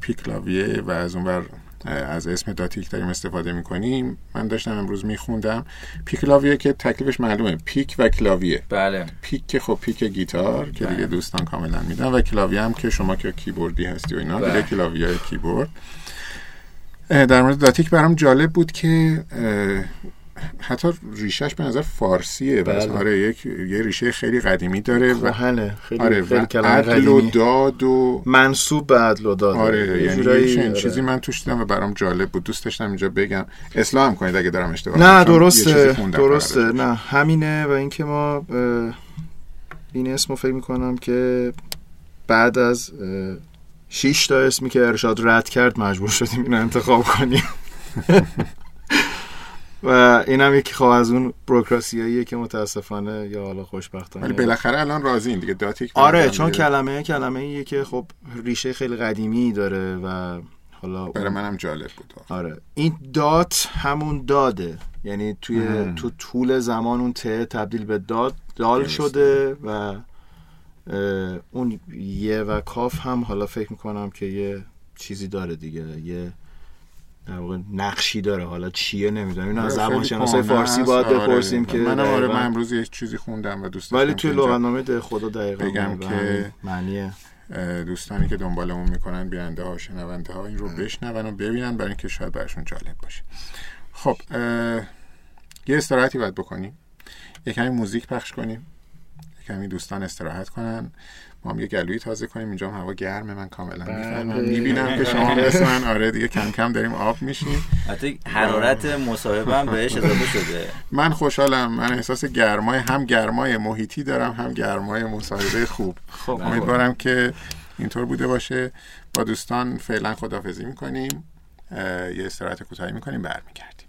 پیکلاویه و از اونور از اسم داتیک داریم استفاده می‌کنیم. من داشتم امروز میخوندم. پیکلاویه که تکلیفش معلومه. pick و کلاویه. بله. pick که خب pick گیتار که دیگه بله. دوستان کاملا میدونن و کلاویه هم که شما که کیبوردی هستی و اینا بله. دیگه کلاویه کیبورد. در مورد داتیک برام جالب بود که حتی ریشش به نظر فارسیه بله. آره یک یه ریشه خیلی قدیمی داره و خیلی آره خیلی عدل و داد و منصوب به عدل و داد. آره یعنی آره. چیزی من توش دیدم و برام جالب بود. دوست داشتم اینجا بگم. اصلاح کنید اگه دارم اشتباه نه درسته درسته. نه همینه و اینکه ما این اسمو فکر می‌کنم که بعد از شیش تا اسمی که ارشاد رد کرد مجبور شدیم این انتخاب کنیم. و این هم یکی خواه از اون بروکراسیاییه که متاسفانه یا حالا خوشبختانه ولی بالاخره الان راضی دیگه. داتیک آره چون کلمه کلمه ایه که خب ریشه خیلی قدیمی داره و حالا برای منم جالب بود. آره. این دات همون داده. یعنی توی تو طول زمان اون ته تبدیل به داد دال شده و اون یه و کاف هم حالا فکر می‌کنم که یه چیزی داره دیگه یه در واقع نقشی داره. حالا چیه نمی‌دونم. اینو از زبان شناسای فارسی باید آره. بپرسیم که من آره من امروز یه چیزی خوندم و دوست ولی توی لغتنامه ده خدا دقیقا بگم که معنی دوستانی که دنبالمون می‌کنن بیننده ها شنونده ها این رو بشنون و ببینن برای اینکه شاید براشون جالب باشه. خب یه استراحتی باید بکنیم. یه کمی موزیک پخش کنیم. یه کمی دوستان استراحت کنن. ما هم یه گلوی تازه کنیم اینجا هم هوا گرمه من کاملا بله. می‌فهمم. می‌بینم که شما مثل من آره دیگه کم کم داریم آب میشیم. حتی حرارت مصاحبه هم بهش اضافه شده. من خوشحالم. من احساس گرمای هم گرمای محیطی دارم هم گرمای مصاحبه خوب. خب. امیدوارم که اینطور بوده باشه. با دوستان فعلا خدافزی می‌کنیم. یه استراحت کوتاهی می‌کنیم برمیگردیم.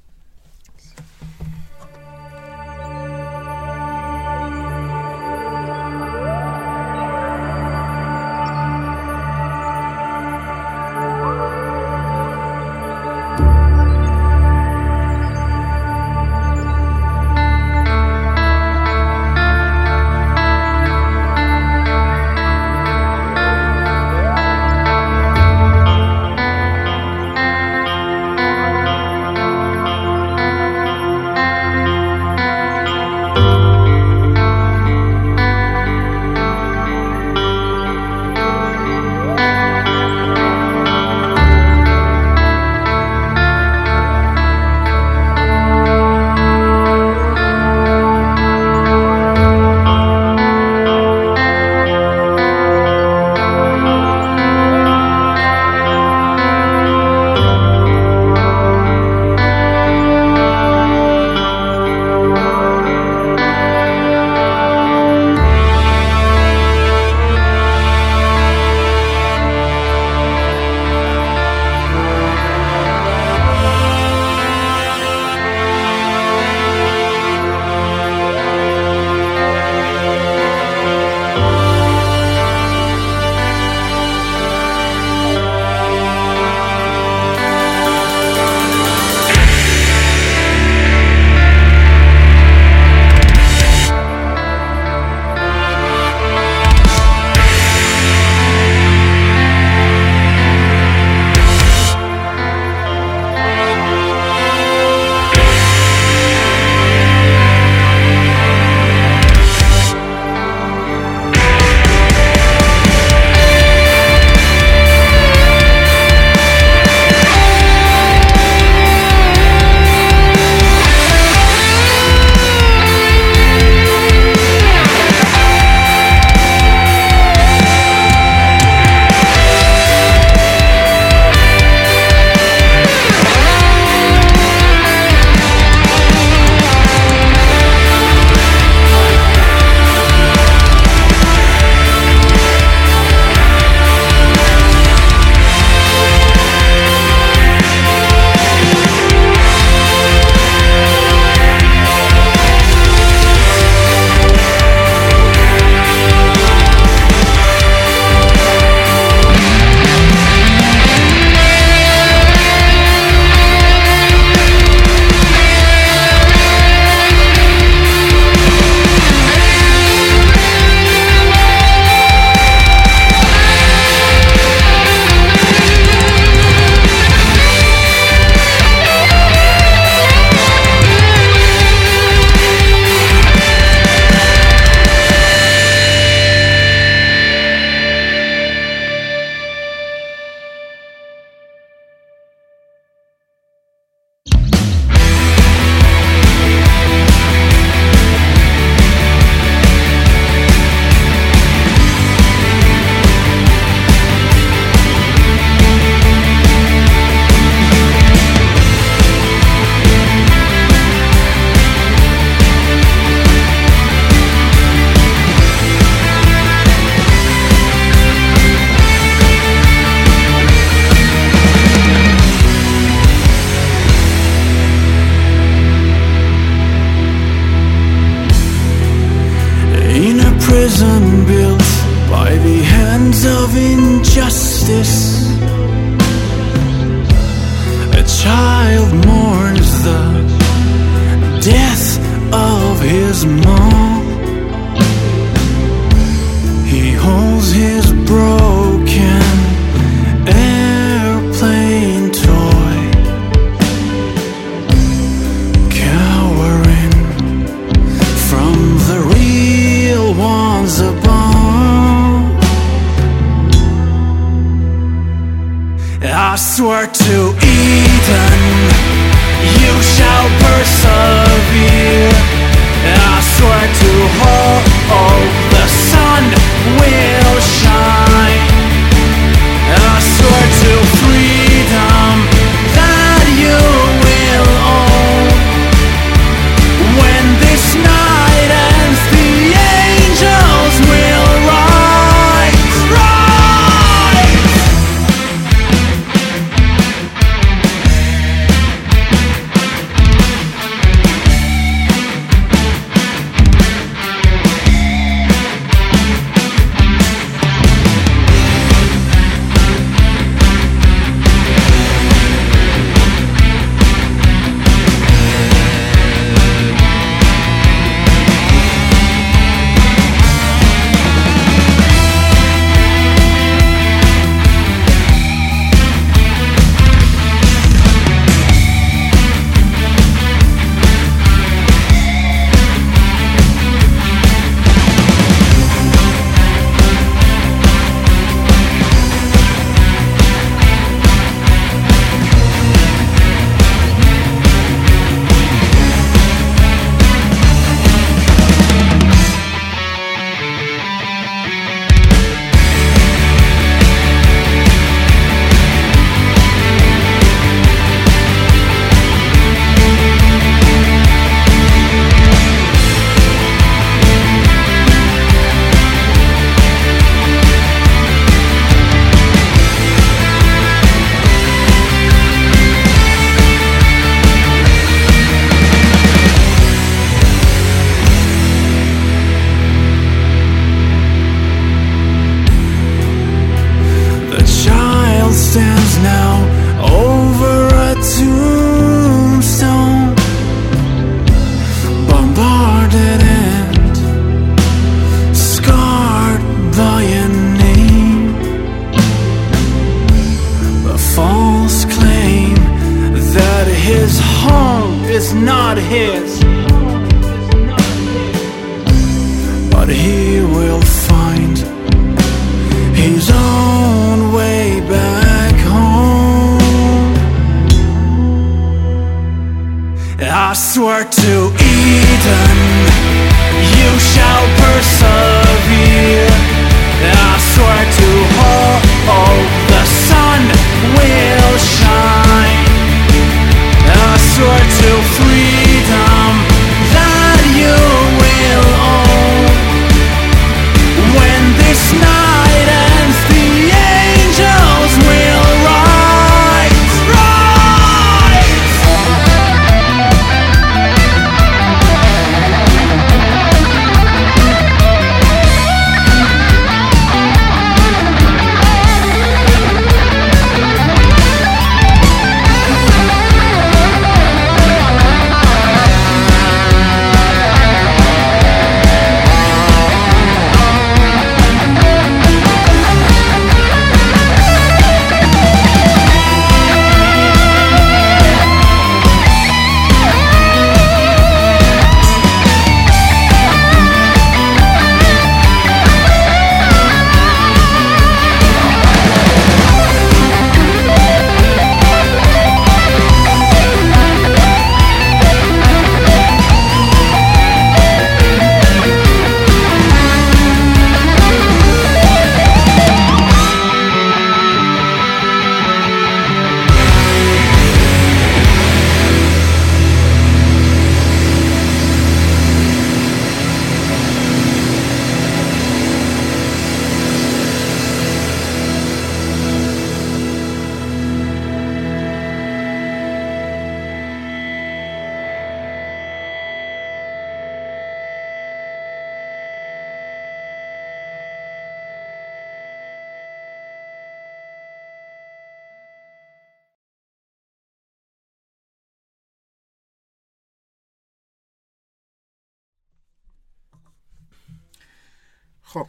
خب.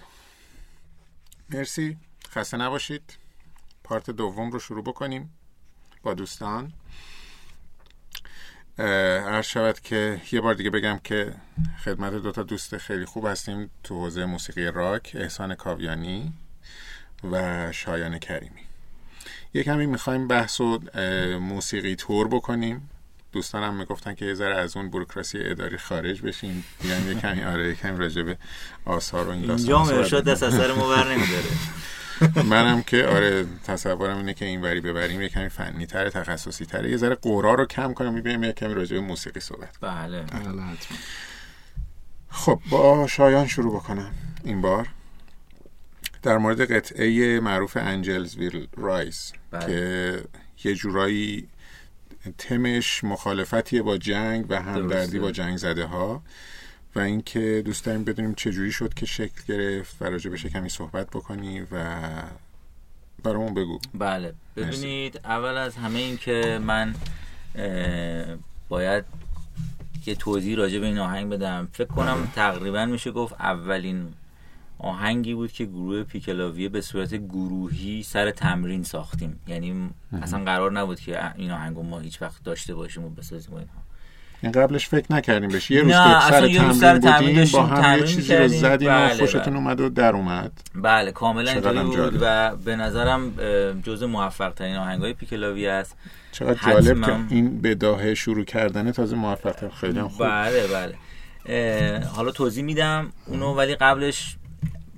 مرسی. خسته نباشید. پارت دوم رو شروع بکنیم با دوستان. عرض شود که یه بار دیگه بگم که خدمت دوتا دوست خیلی خوب هستیم تو حوزه موسیقی راک احسان کاویانی و شایان کریمی. یه کمی می‌خوایم بحث و موسیقی تور بکنیم. دوستانم می‌گفتن که یه ذره از اون بروکراسی اداری خارج بشیم یعنی یه کمی آره یه کمی راجع به آثار و این اینجا ارشاد دست از سر ما بر نمیداره. منم که آره تصورم اینه که این وری ببریم یه کمی فنی تره تخصصی تره یه ذره قورا رو کم کنیم می‌بینیم یه کمی راجع به موسیقی صحبت بله. خب با شایان شروع بکنم. این بار در مورد قطعه معروف انجلز ویل رایس بله. که یه جورایی تمش مخالفتیه با جنگ و همدردی. با جنگ زده ها و اینکه دوست داریم بدونیم چجوری شد که شکل گرفت و راجع بهش کمی صحبت بکنی و برامون بگو. بله. ببینید اول از همه این که من باید یه توضیح راجع به این آهنگ بدم. فکر کنم تقریبا میشه گفت اولین آهنگی بود که گروه پیکلاویه به صورت گروهی سر تمرین ساختیم. یعنی اصلا قرار نبود که این آهنگو ما هیچ وقت داشته باشیم و بسازیم و اینها. این قبلش فکر نکردیم بهش. یه روز که سر تمرین سر تمرین بودیم با هم یه تمرین چیزی رو. زدیم و بله، خوشتون بله. اومد و در اومد. بله کاملا اینطوری بود. و به نظرم جزء موفق ترین آهنگ های پیکلاوی است. چقدر. جالب که این بداهه شروع کردن تازه موفق خیلی خوب. بله بله. حالا توضیح میدم اونو ولی قبلش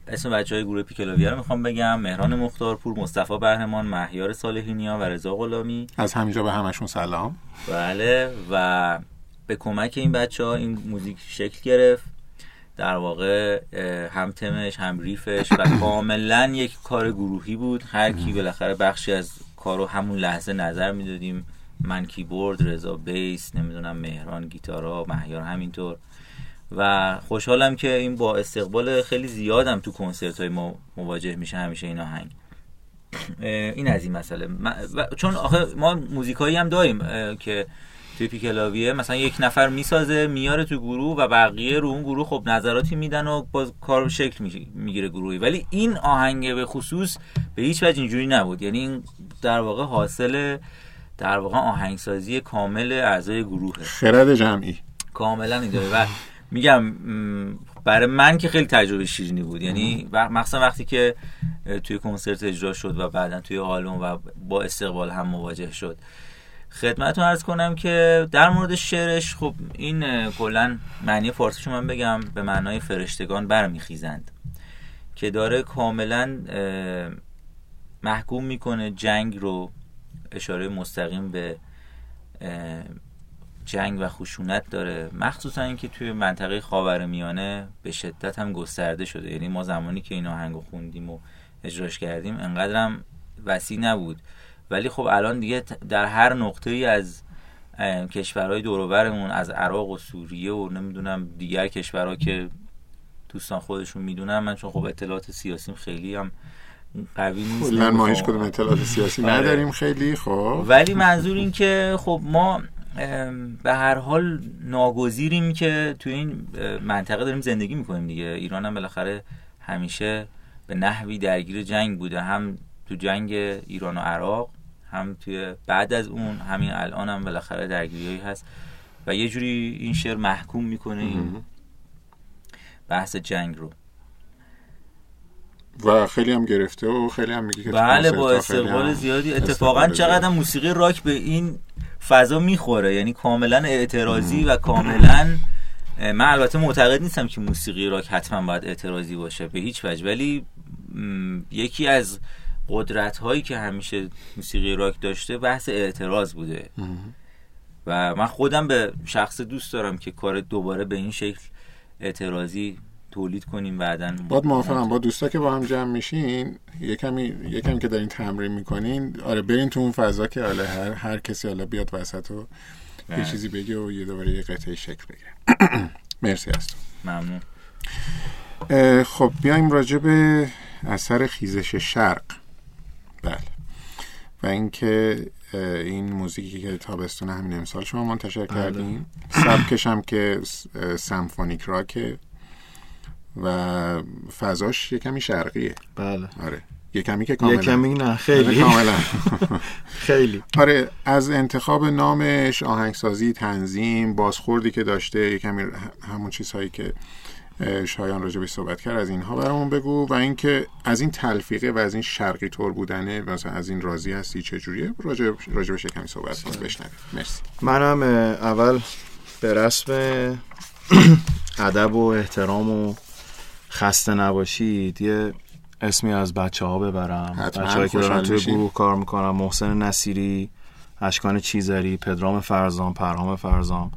اسم بچه های گروه پیکلاویه رو می‌خوام بگم. مهران مختارپور مصطفی بهرمان مهیار صالحینیا و رضا غلامی. از همینجا به همشون سلام. بله و به کمک این بچه ها این موزیک شکل گرفت. در واقع هم تمش هم ریفش و کاملا یک کار گروهی بود. هر کی بالاخره بخشی از کارو همون لحظه نظر می‌دادیم. من کیبورد رضا بیس نمی‌دونم مهران گیتارا مهیار همینطور. و خوشحالم که این با استقبال خیلی زیادم تو کنسرت های ما مواجه میشه همیشه این آهنگ. این از این مسئله. من- چون آخه ما موزیکایی هم داریم که توی پیکلاویه مثلا یک نفر می‌سازه میاره تو گروه و بقیه رو اون گروه خب نظراتی میدن و باز کار شکل می- می‌گیره گروهی. ولی این آهنگ به خصوص به هیچ وجه اینجوری نبود. یعنی این در واقع حاصل در واقع آهنگسازی کامل اعضای گروهه. خرد جمعی. کاملا اینطوره و میگم برای من که خیلی تجربه شیرینی بود. یعنی مخصوصا وقتی که توی کنسرت اجرا شد و بعدا توی آلبوم و با استقبال هم مواجه شد. خدمتتون ارز کنم که در مورد شعرش خب این کلا معنی فارسیشو من بگم به معنای فرشتگان برمیخیزند. که داره کاملا محکوم می‌کنه جنگ رو اشاره مستقیم به جنگ و خشونت داره. مخصوصا اینکه توی منطقه خاورمیانه به شدت هم گسترده شده. یعنی ما زمانی که این آهنگو خوندیم و اجراش کردیم انقدر هم وسیع نبود. ولی خب الان دیگه در هر نقطه ای از کشورهای دوروبرمون از عراق و سوریه و نمی‌دونم دیگر کشورها که دوستان خودشون می‌دونن من چون خب اطلاعات سیاسیم خیلی هم قوی نیست ما هیچ کدوم اطلاعات سیاسی آره. نداریم خیلی خب. ولی منظور این که خب ما به هر حال ناگزیریم که تو این منطقه داریم زندگی می‌کنیم دیگه. ایران هم بالاخره همیشه به نحوی درگیر جنگ بوده. هم تو جنگ ایران و عراق هم توی بعد از اون همین الان هم بالاخره درگیری هست. و یه جوری این شعر محکوم می‌کنه این بحث جنگ رو. و خیلی هم گرفته و خیلی هم میگه که بله با استقبال زیادی. اتفاقا. چقدر موسیقی راک به این فضا می‌خوره. یعنی کاملا اعتراضی و کاملا من البته معتقد نیستم که موسیقی راک حتما باید اعتراضی باشه به هیچ وجه. ولی یکی از قدرت هایی که همیشه موسیقی راک داشته بحث اعتراض بوده. و من خودم به شخص دوست دارم که کار دوباره به این شکل اعتراضی تولید کنیم بعدا باید موافقم با دوستا که با هم جمع میشین یکمی یکم که دارین تمرین می‌کنین آره برین تو اون فضا که حالا هر هر کسی حالا بیاد وسط و یه بله. چیزی بگه و یه دوباره یه قطعه شکل بگیره. مرسی از تو. ممنون. خب بیایم راجع به اثر خیزش شرق. بله. و اینکه این موزیکی که تابستون همین امسال شما منتشر کردین سبکش هم که سمفونیک راکه. و فضاش یه کمی شرقیه. بله. آره. یه کمی که کاملا. یه کمی نه خیلی. کاملا. خیلی. آره از انتخاب نامش آهنگسازی تنظیم بازخوردی که داشته یه کمی همون چیزهایی که شایان راجع صحبت کرد از اینها برامون بگو و اینکه از این تلفیقه و از این شرقی طور بودنه مثلا از این راضی هستی چجوریه راجع راجع یه کمی صحبت کن بشنویم. مرسی. منم اول به رسم ادب و احترام و خسته نباشید یه اسمی از بچه ها ببرم بچه که دارن توی. گروه کار می‌کنم محسن نصیری اشکان چیزری پدرام فرزام پرهام فرزام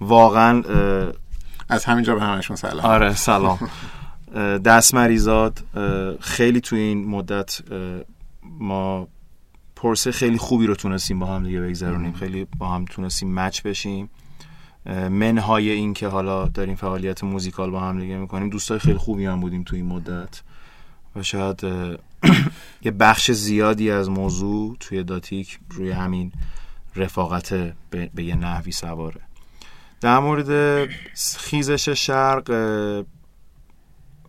واقعا از همینجا به همشون سلام. آره سلام. دست مریزاد اه، خیلی توی این مدت ما پرسه خیلی خوبی رو تونستیم با هم دیگه بگذرونیم. خیلی با هم تونستیم مچ بشیم. منهای این که حالا داریم فعالیت موزیکال با هم دیگه می‌کنیم. دوستای خیلی خوبی هم بودیم توی این مدت. و شاید یه بخش زیادی از موضوع توی داتیک روی همین رفاقت به, به یه نحوی سواره. در مورد خیزش شرق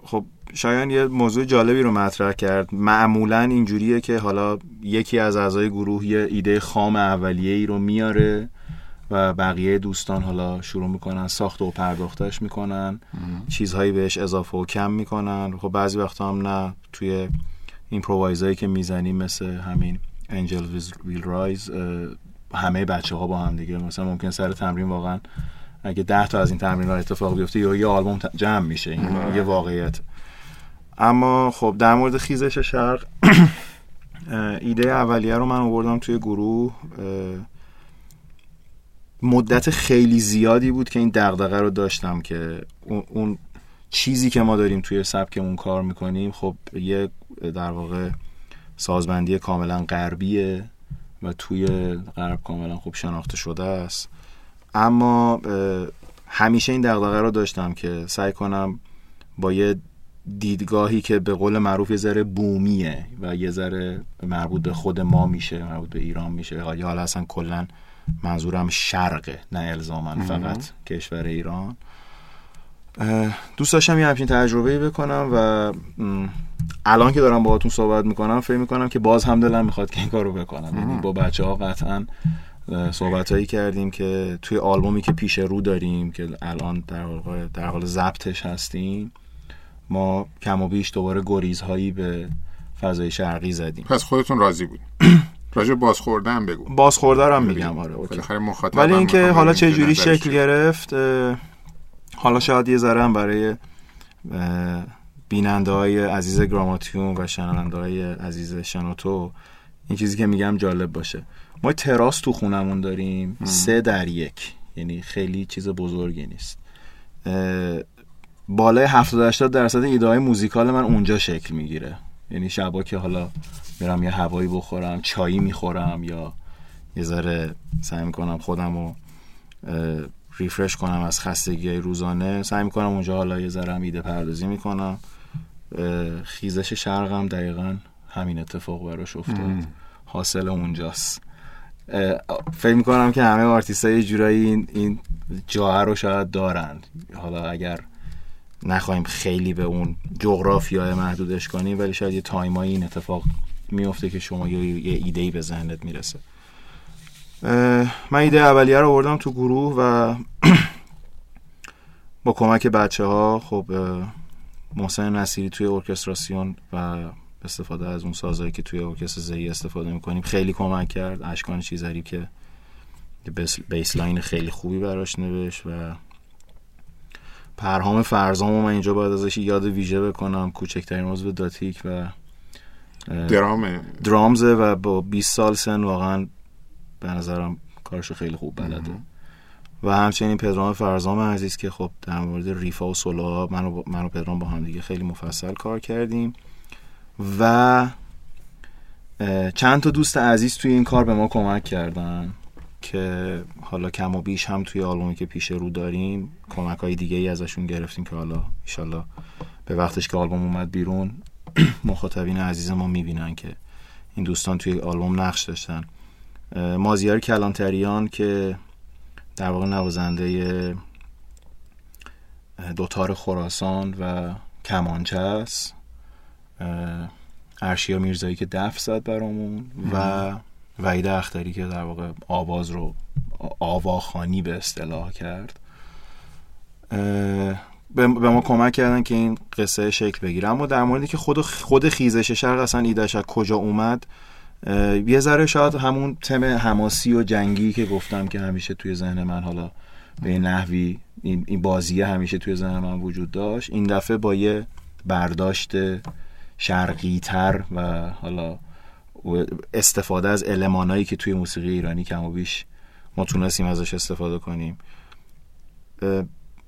خب شایان یه موضوع جالبی رو مطرح کرد. معمولا اینجوریه که حالا یکی از اعضای گروه یه ایده خام اولیه ای رو میاره. و بقیه دوستان حالا شروع می‌کنن ساخت و پرداختش می‌کنن. چیزهایی بهش اضافه و کم می‌کنن. خب بعضی وقتا هم نه توی ایمپرووایزایی که می‌زنیم مثل همین انجل ویل رایز همه بچه ها با هم دیگه. مثلا ممکن سر تمرین واقعا اگه ده تا از این تمرین ها اتفاق بیفته یا یه آلبوم جمع میشه این یه واقعیت. اما خب در مورد خیزش شرق ایده اولیه رو من آوردم توی گروه مدت خیلی زیادی بود که این دغدغه رو داشتم که اون, چیزی که ما داریم توی سبکمون کار می‌کنیم خب یه در واقع سازبندی کاملا غربیه و توی غرب کاملا خوب شناخته شده است. اما همیشه این دغدغه رو داشتم که سعی کنم با یه دیدگاهی که به قول معروف یه ذره بومیه و یه ذره مربوط به خود ما میشه مربوط به ایران میشه. یا حالا اصلا کلا منظورم شرقه نه الزاما فقط کشور ایران. دوست داشتم یه همچین تجربه بکنم و الان که دارم باهاتون صحبت می‌کنم فکر می‌کنم که باز هم دلم می‌خواد که این کار رو بکنم. یعنی با بچه ها قطعا صحبت هایی کردیم که توی آلبومی که پیش رو داریم که الان در حال, در حال ضبطش هستیم ما کم و بیش دوباره گریزهایی به فضای شرقی زدیم. پس خودتون راضی بود راجع بازخوردن بگو. هم میگم. آره okay. بالاخره مخاطب ولی هم اینکه حالا چه جوری شکل. گرفت حالا شاید یه ذره هم برای بیننده های عزیز گراماتیون و شنونده های عزیز شنوتو این چیزی که میگم جالب باشه. ما تراس تو خونمون داریم سه در یک. یعنی خیلی چیز بزرگی نیست. بالای 70 80 درصد ایده های موزیکال من اونجا شکل می‌گیره. یعنی شبا که حالا میرم یه هوایی بخورم چایی می‌خورم یا یه ذره سعی می‌کنم خودم رو ریفرش کنم از خستگی های روزانه. سعی می‌کنم اونجا حالا یه ذره ایده پردازی می‌کنم. خیزش شرقم دقیقا همین اتفاق براش افتاد. حاصل اونجاست. فکر می‌کنم که همه آرتیست های جورایی این, این جاه رو شاید دارن حالا اگر نخواهیم خیلی به اون جغرافیای محدودش کنیم ولی شاید یه time ایی این اتفاق میفته که شما یه, یه ایدهی به ذهنت می‌رسه. من ایده اولیه رو آوردم تو گروه و با کمک بچه ها خب محسن نصیری توی ارکستراسیون و استفاده از اون سازهایی که توی ارکستر زهی استفاده می‌کنیم خیلی کمک کرد. اشکان چیزری که bass- bassline خیلی خوبی براش نوشت و پرهام فرزامو من اینجا باید ازش یاد ویژه بکنم کوچکترین عضو داتیک و درامه. درامزه و با 20 سال سن واقعا به نظرم کارشو خیلی خوب بلده. و همچنین پدرام فرزام عزیز که خب در مورد ریفا و سولا من و, من و پدرام با هم دیگه خیلی مفصل کار کردیم. و چند تا دوست عزیز توی این کار به ما کمک کردن. که حالا کم و بیش هم توی آلبومی که پیش رو داریم کمک های دیگه ای ازشون گرفتیم که حالا ایشالله به وقتش که آلبوم اومد بیرون مخاطبین عزیز ما می‌بینن که این دوستان توی آلبوم نقش داشتن. مازیار کلانتریان که در واقع نوازنده دوتار خراسان و کمانچه است. ارشیا میرزایی که دف زد برامون و وحید اختری که در واقع آواز رو آواخانی به اصطلاح کرد به ما کمک کردن که این قصه شکل بگیره. اما در موردی که خود خود خیزش شرق اصلا ایدهش از کجا اومد یه ذره شاید همون تم حماسی و جنگی که گفتم که همیشه توی ذهن من حالا به نحوی این, بازیه همیشه توی ذهن من وجود داشت این دفعه با یه برداشت شرقی تر و حالا استفاده از المانایی که توی موسیقی ایرانی کم و بیش ما تونستیم ازش استفاده کنیم.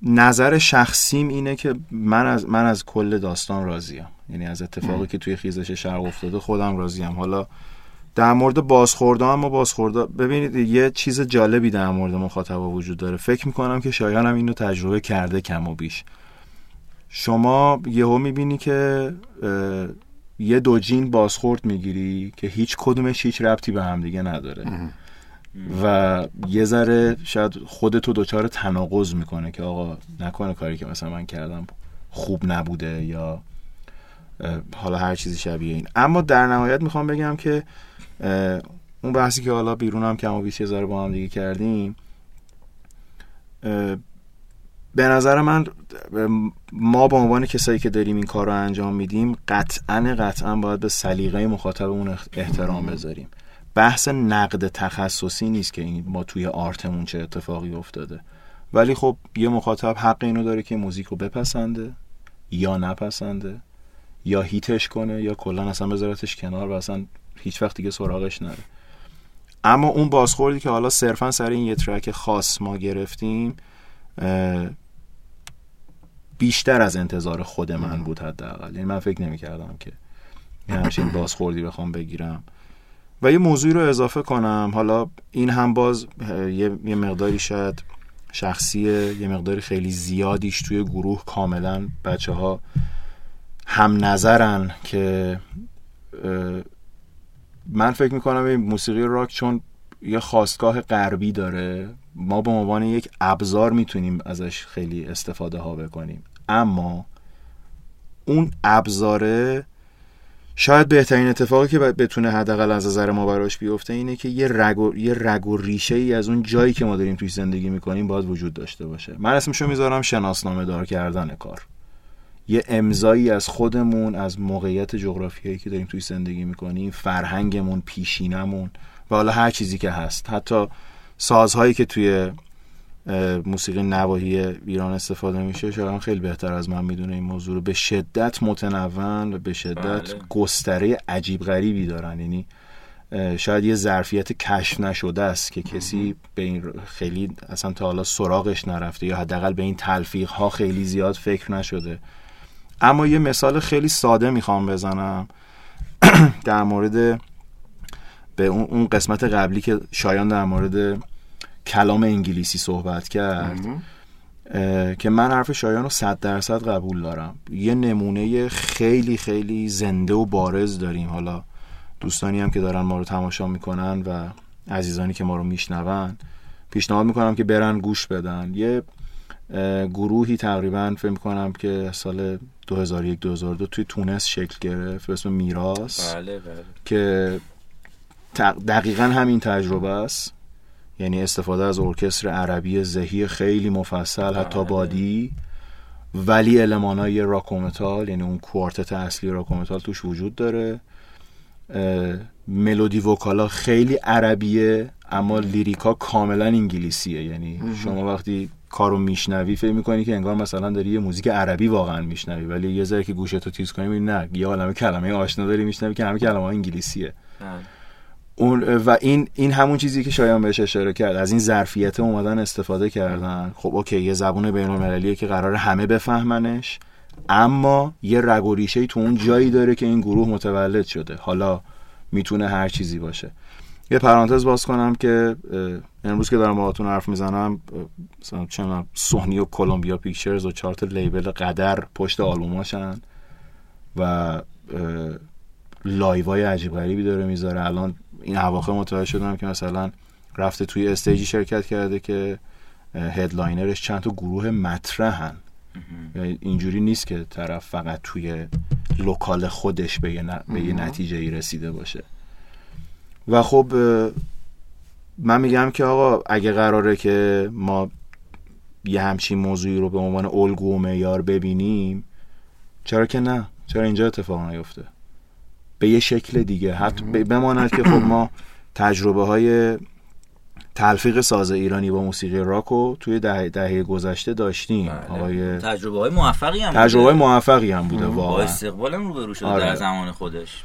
نظر شخصیم اینه که من از من از کل داستان راضیم. یعنی از اتفاقی که توی خیزش شرق افتاده خودم راضیم. حالا در مورد بازخورده اما بازخورده ببینید یه چیز جالبی در مورد مخاطبا وجود داره. فکر می‌کنم که شایان هم اینو تجربه کرده کم و بیش. شما یهو می‌بینی که یه دوجین بازخورد می‌گیری که هیچ کدومش هیچ ربطی به هم دیگه نداره. و یه ذره شاید خودتو دچار تناقض می‌کنه که آقا نکنه کاری که مثلا من کردم خوب نبوده یا حالا هر چیزی شبیه این. اما در نهایت می‌خوام بگم که اون بحثی که حالا بیرون هم کم و بیش یه ذره با هم دیگه کردیم به نظر من ما به عنوان کسایی که داریم این کار رو انجام میدیم قطعا قطعا باید به سلیقه مخاطبمون احترام بذاریم. بحث نقد تخصصی نیست که این ما توی آرتمون چه اتفاقی افتاده. ولی خب یه مخاطب حق اینو داره که موزیک رو بپسنده یا نپسنده یا هیتش کنه یا کلا اصلا بذارتش کنار و اصلا هیچ وقت دیگه سراغش نره. اما اون بازخوردی که حالا صرفا سر این یه ترک خاص ما گرفتیم بیشتر از انتظار خود من بود حداقل. یعنی من فکر نمی‌کردم که یه همچین بازخوردی بخوام بگیرم. و یه موضوعی رو اضافه کنم. حالا این هم باز یه, مقداری شاید شخصیه یه مقداری خیلی زیادیش توی گروه کاملا بچه ها هم نظرن که من فکر می‌کنم این موسیقی راک چون یه خواستگاه غربی داره. ما به عنوان یک ابزار می‌تونیم ازش خیلی استفاده ها بکنیم. اما اون ابزاره شاید بهترین اتفاقی که بتونه حداقل از نظر ما براش بیفته اینه که یه رگ و, یه رگ و ریشه ای از اون جایی که ما داریم توی زندگی می‌کنیم باید وجود داشته باشه. من اسمشو می‌ذارم شناسنامه دار کردن کار. یه امضایی از خودمون از موقعیت جغرافیایی که داریم توی زندگی می‌کنیم فرهنگمون پیشینمون و حالا هر چیزی که هست. حتی سازهایی که توی موسیقی نواحی ایران استفاده میشه شاید خیلی بهتر از من می‌دونه این موضوع رو. به شدت متنوع و به شدت بله. گستره عجیب غریبی دارن. یعنی شاید یه ظرفیت کشف نشده است که کسی به این خیلی اصلا تا حالا سراغش نرفته یا حداقل به این تلفیق ها خیلی زیاد فکر نشده. اما یه مثال خیلی ساده می‌خوام بزنم. در مورد به اون قسمت قبلی که شایان در مورد کلام انگلیسی صحبت کرد که من حرف شایان رو صد درصد قبول دارم. یه نمونه خیلی خیلی زنده و بارز داریم. حالا دوستانی هم که دارن ما رو تماشا می‌کنن و عزیزانی که ما رو میشنون پیشنهاد می‌کنم که برن گوش بدن. یه گروهی تقریبا فکر می‌کنم که سال 2001 2002 توی تونس شکل گرفت به اسم Myrath بله بله. که دقیقا همین تجربه است. یعنی استفاده از ارکستر عربی زهی خیلی مفصل حتی بله. بادی. ولی المانای راک و متال یعنی اون کوارتت اصلی راک و متال توش وجود داره. ملودی vocal ا خیلی عربیه اما lyric ا کاملا انگلیسیه. یعنی شما وقتی کارو میشنوی فکر می‌کنی که انگار مثلا داری یه موزیک عربی واقعا میشنوی ولی یه ذره که گوشتو تیز کنی نه یه عالمه کلمه آشنا داری میشنوی که همه کلمه انگلیسیه. بله. اون و این این همون چیزی که شایان بهش اشاره کرد. از این ظرفیت اومدن استفاده کردن. خب okay یه زبون بین المللیه که قراره همه بفهمنش اما یه رگ و ریشه‌ای تو اون جایی داره که این گروه متولد شده. حالا می‌تونه هر چیزی باشه. یه پرانتز باز کنم که امروز که دارم باهاتون حرف می‌زنم مثلا سونی و Columbia Pictures و چهار تا label قدر پشت آلبوماشن و live ای عجیب غریبی داره می‌ذاره. الان این اواخر متوجه شدم که مثلا رفته توی stage ی شرکت کرده که headliner ش چند تا گروه مطرحن. یعنی اینجوری نیست که طرف فقط توی local خودش به یه, ن- به یه نتیجه ای رسیده باشه. و خب من میگم که آقا اگه قراره که ما یه همچین موضوعی رو به عنوان الگو و معیار ببینیم چرا که نه؟ چرا اینجا اتفاق نیفته؟ به یه شکل دیگه. حتی بماند که خب ما تجربه های تلفیق ساز ایرانی با موسیقی راک رو توی دهه, دهه گذشته داشتیم. آقای تجربه های موفقی هم تجربه بوده. موفقی هم بوده با واقعا. استقبالم روبرو شده آره. در زمان خودش.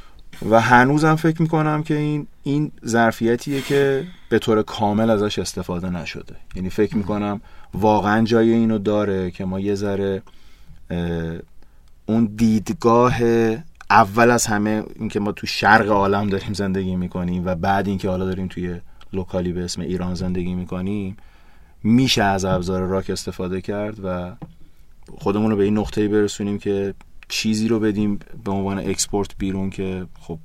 و هنوزم فکر می‌کنم که این این ظرفیتیه که به طور کامل ازش استفاده نشده. یعنی فکر می‌کنم واقعا جای اینو داره که ما یه ذره اون دیدگاه اول از همه اینکه ما تو شرق عالم داریم زندگی می‌کنیم و بعد اینکه حالا داریم توی local ی به اسم ایران زندگی می‌کنیم میشه از ابزار راک استفاده کرد و خودمون رو به این نقطه‌ای برسونیم که چیزی رو بدیم به عنوان export بیرون که خب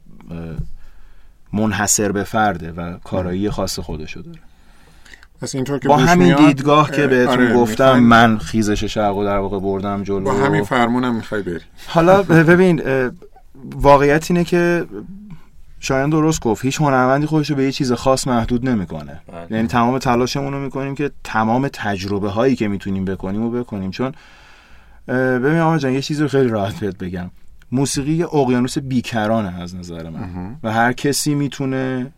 منحصر به فرده و کارایی خاص خودشو داره. پس اینطور که با همین میاد، دیدگاه که اه، بهتون آره، گفتم من خیزش شرق و در واقع بردم جلو. با همین فرمونم می‌خوای بری. حالا ببین واقعیت اینه که شایان درست گفت. هیچ هنرمندی خودش رو به یه چیز خاص محدود نمی‌کنه. بله. یعنی تمام تلاشمون رو می‌کنیم که تمام تجربه هایی که می‌تونیم بکنیم و بکنیم. چون ببین آقا جان یه چیزی رو خیلی راحت بهت بگم. موسیقی اقیانوس بیکرانه از نظر من. و هر کسی می‌تونه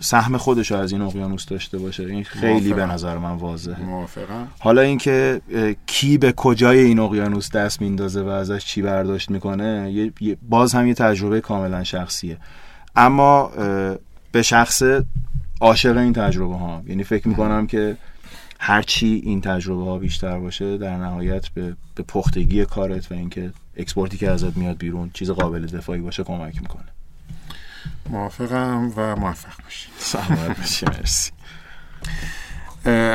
سهم خودش رو از این اقیانوس داشته باشه. این خیلی به موافقم. نظر من واضحه. موافقم. حالا اینکه کی به کجای این اقیانوس دست میندازه و ازش چی برداشت می‌کنه یه- باز هم یه تجربه کاملا شخصیه. اما به شخصه عاشق این تجربه ها یعنی فکر می‌کنم که هرچی این تجربه ها بیشتر باشه در نهایت به, به پختگی کارت و اینکه export ی که ازت میاد بیرون چیز قابل دفاعی باشه کمک می‌کنه. موافقم و موفق باشی. سلامت باشی مرسی.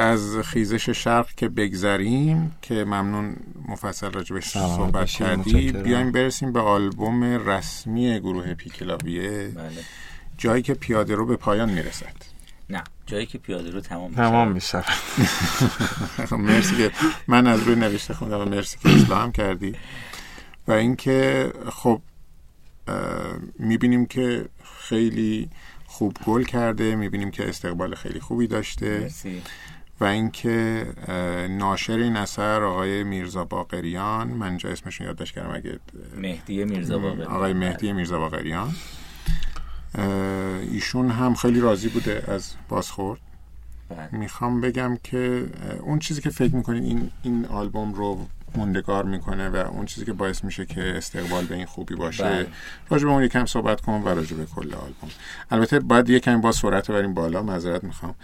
از خیزش شرق که بگذریم که ممنون مفصل راجبش صحبت کردی. بیایم برسیم به آلبوم رسمی گروه پیکلاویه بله. جایی که پیاده رو به پایان می‌رسد. نه جایی که پیاده رو تمام میشه. تمام میشه. مرسی که من از روی نوشته خوندم و مرسی که اصلاح هم کردی. و اینکه خب می‌بینیم که خیلی خوب گل کرده می‌بینیم که استقبال خیلی خوبی داشته. مرسی. و اینکه ناشر این اثر آقای میرزا باقریان من اینجا اسمشون یادداشت کردم اگه مهدی میرزا باقری آقای مهدی میرزا باقریان. ایشون هم خیلی راضی بوده از بازخورد. بله. می‌خوام بگم که اون چیزی که فکر می‌کنین این این آلبوم رو موندگار می‌کنه و اون چیزی که باعث میشه که استقبال به این خوبی باشه. بله. راجع به اون یکم صحبت کنم و راجع به کل آلبوم. البته باید یکم با سرعت رو بریم بالا معذرت می‌خوام.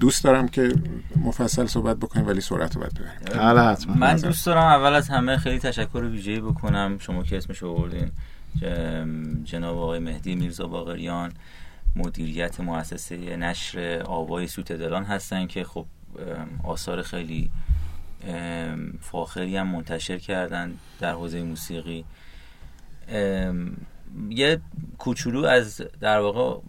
دوست دارم که مفصل صحبت بکنیم ولی سرعت رو باید ببریم. بله حتما. من دوست دارم اول از همه خیلی تشکر ویژه‌ای بکنم. شما که اسمش آوردین. جناب آقای مهدی میرزا باقریان مدیریت مؤسسه نشر آوای سوت دلان هستن که خب آثار خیلی فاخری هم منتشر کردن در حوزه موسیقی. یه کوچولو از در واقع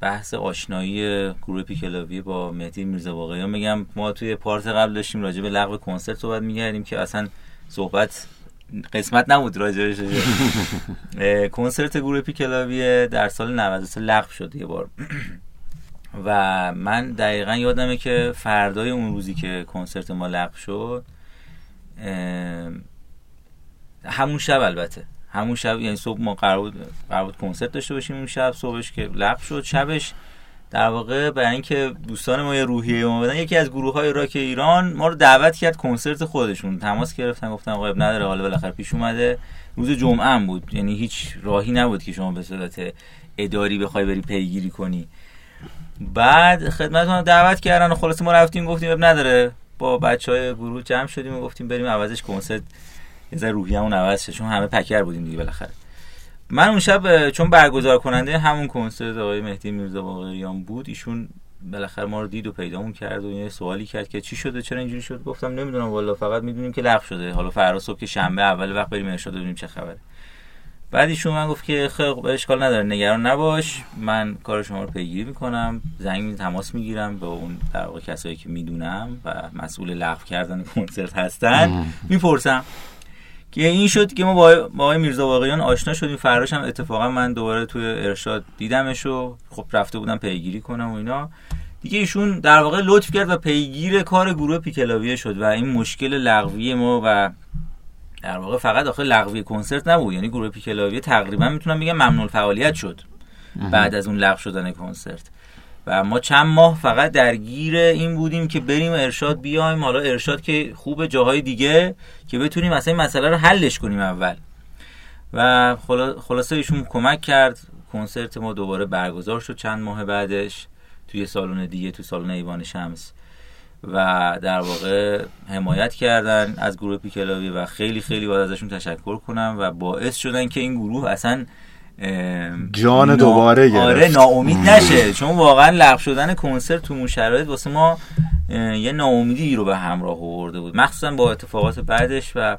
بحث آشنایی گروه پیکلاوی با مهدی میرزا باقریان میگم ما توی پارت قبل داشتیم راجع به لغو کنسرت صحبت می‌کردیم که اصلا صحبت قسمت نبود راجع بهش. اه، کنسرت گروه پیکلاوی در سال 93 لغو شد یه بار. و من دقیقا یادمه که فردای اون روزی که کنسرت ما لغو شد همون شب البته. همون شب یعنی صبح ما قرار بود قرار بود کنسرت داشته باشیم اون شب صبحش که لغو شد. شبش در واقع برای اینکه دوستان ما یه روحیه ما بدن یکی از گروه های راک ایران ما رو دعوت کرد کنسرت خودشون. تماس گرفتن گفتن آقا نداره حالا بالاخره پیش اومده. روز جمعه هم بود. یعنی هیچ راهی نبود که شما به صورت اداری بخوای بری پیگیری کنی. بعد خدمتتون دعوت کردن و خلاص ما رفتیم گفتیم اب نداره. با بچه های گروه جمع شدیم و گفتیم بریم عوضش کنسرت. یه ذره روحیه‌مون عوض شه چون همه پکر بودیم دیگه بالاخره. من اون شب چون برگزار کننده همون کنسرت آقای مهدی میرزا باقریان بود ایشون بالاخره ما رو دید و پیدامون کرد و یه سوالی کرد که چی شده چرا اینجوری شد؟ گفتم نمی‌دونم والا فقط می‌دونیم که لغو شده. حالا فردا صبح که شنبه اول وقت بریم ارشاد ببینیم چه خبره. بعد ایشون من گفت که خب اشکال نداره نگران نباش. من کار شما رو پیگیری می‌کنم. زنگ تماس می‌گیرم با اون در واقع کسایی که می‌دونم و مسئول لغو کردن کنسرت هستن. می‌پرسم که این شد که ما با با آقای میرزا واقعیان آشنا شدیم. فراش هم اتفاقا من دوباره توی ارشاد دیدمش و خب رفته بودم پیگیری کنم و اینا. دیگه ایشون در واقع لطف کرد و پیگیر کار گروه پیکلاویه شد و این مشکل لغوی ما و در واقع فقط آخه لغوی کنسرت نبود. یعنی گروه پیکلاویه تقریبا می‌تونم بگم ممنوع فعالیت شد بعد از اون لغو شدن کنسرت. و ما چند ماه فقط درگیر این بودیم که بریم ارشاد بیایم. حالا ارشاد که خوب جاهای دیگه که بتونیم اصلا این مسئله رو حلش کنیم اول. و خلا- خلاصه ایشون کمک کرد. کنسرت ما دوباره برگزار شد چند ماه بعدش توی سالن دیگه تو سالن ایوان شمس. و در واقع حمایت کردن از گروه پیکلاوی و خیلی خیلی باید ازشون تشکر کنم و باعث شدن که این گروه اصلا جان نا- دوباره گرفت. آره ناامید نشه چون واقعا لغو شدن کنسرت تو اون شرایط واسه ما یه ناامیدی رو به همراه آورده بود مخصوصا با اتفاقات بعدش و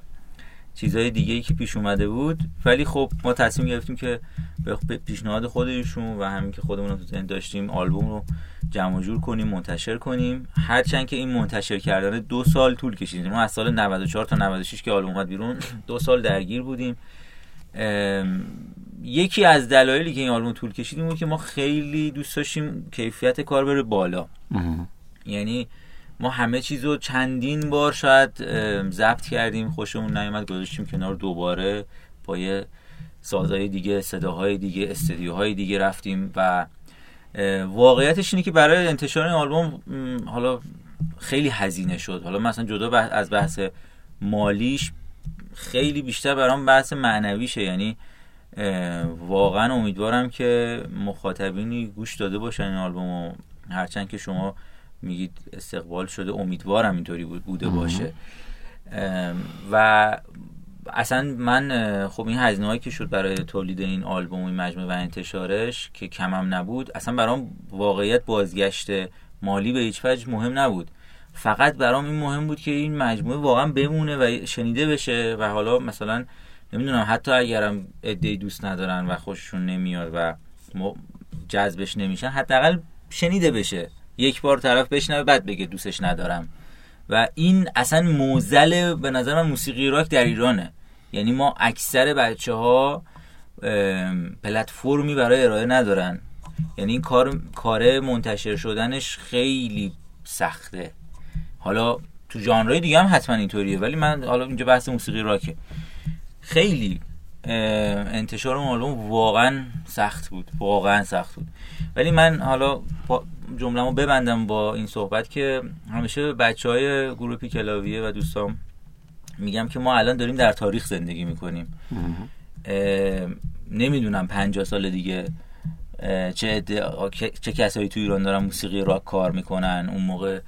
چیزهای دیگه ای که پیش اومده بود. ولی خب ما تصمیم گرفتیم که به پیشنهاد خودشون و همین که خودمون رو تو ذهن داشتیم آلبوم رو جمع جور کنیم منتشر کنیم. هرچند که این منتشر کردن دو سال طول کشید. ما از سال 94 تا 96 که آلبوم اومد بیرون دو سال درگیر بودیم. یکی از دلایلی که این آلبوم طول کشید این بود که ما خیلی دوست داشتیم کیفیت کار بره بالا. یعنی ما همه چیز رو چندین بار شاید ضبط کردیم خوشمون نیومد گذاشتیم کنار دوباره با یه سازهای دیگه صداهای دیگه استدیوهای دیگه رفتیم و واقعیتش اینه که برای انتشار این آلبوم حالا خیلی هزینه شد. حالا مثلا جدا از بحث مالیش خیلی بیشتر برام بحث معنویشه. یعنی واقعا امیدوارم که مخاطبینی گوش داده باشن این آلبومو هرچند که شما میگید استقبال شده امیدوارم اینطوری بود- بوده باشه. و اصلا من خب این هزینه هایی که شد برای تولید این آلبوم و این مجموعه و انتشارش که کمم نبود اصلا برام واقعیت بازگشت مالی به هیچ وجه مهم نبود. فقط برام این مهم بود که این مجموعه واقعا بمونه و شنیده بشه و حالا مثلا نمی‌دونم حتی اگرم عده‌ای دوست ندارن و خوششون نمیاد و جذبش نمیشن حداقل شنیده بشه. یک بار طرف بشنوه بعد بگه دوستش ندارم. و این اصلا موزل به نظر من موسیقی راک در ایرانه. یعنی ما اکثر بچه ها پلتفرمی برای ارائه ندارن. یعنی این کار کار منتشر شدنش خیلی سخته. حالا تو ژانرهای دیگه هم حتما اینطوریه ولی من حالا اینجا بحث موسیقی راکه. خیلی انتشار اون آلبوم واقعا سخت بود. واقعا سخت بود. ولی من حالا جمله رو ببندم با این صحبت که همیشه بچه های گروه پیکلاویه و دوستام میگم که ما الان داریم در تاریخ زندگی می‌کنیم. نمی‌دونم پنجاه سال دیگه چه چه کسایی تو ایران دارن موسیقی راک کار می‌کنن اون موقع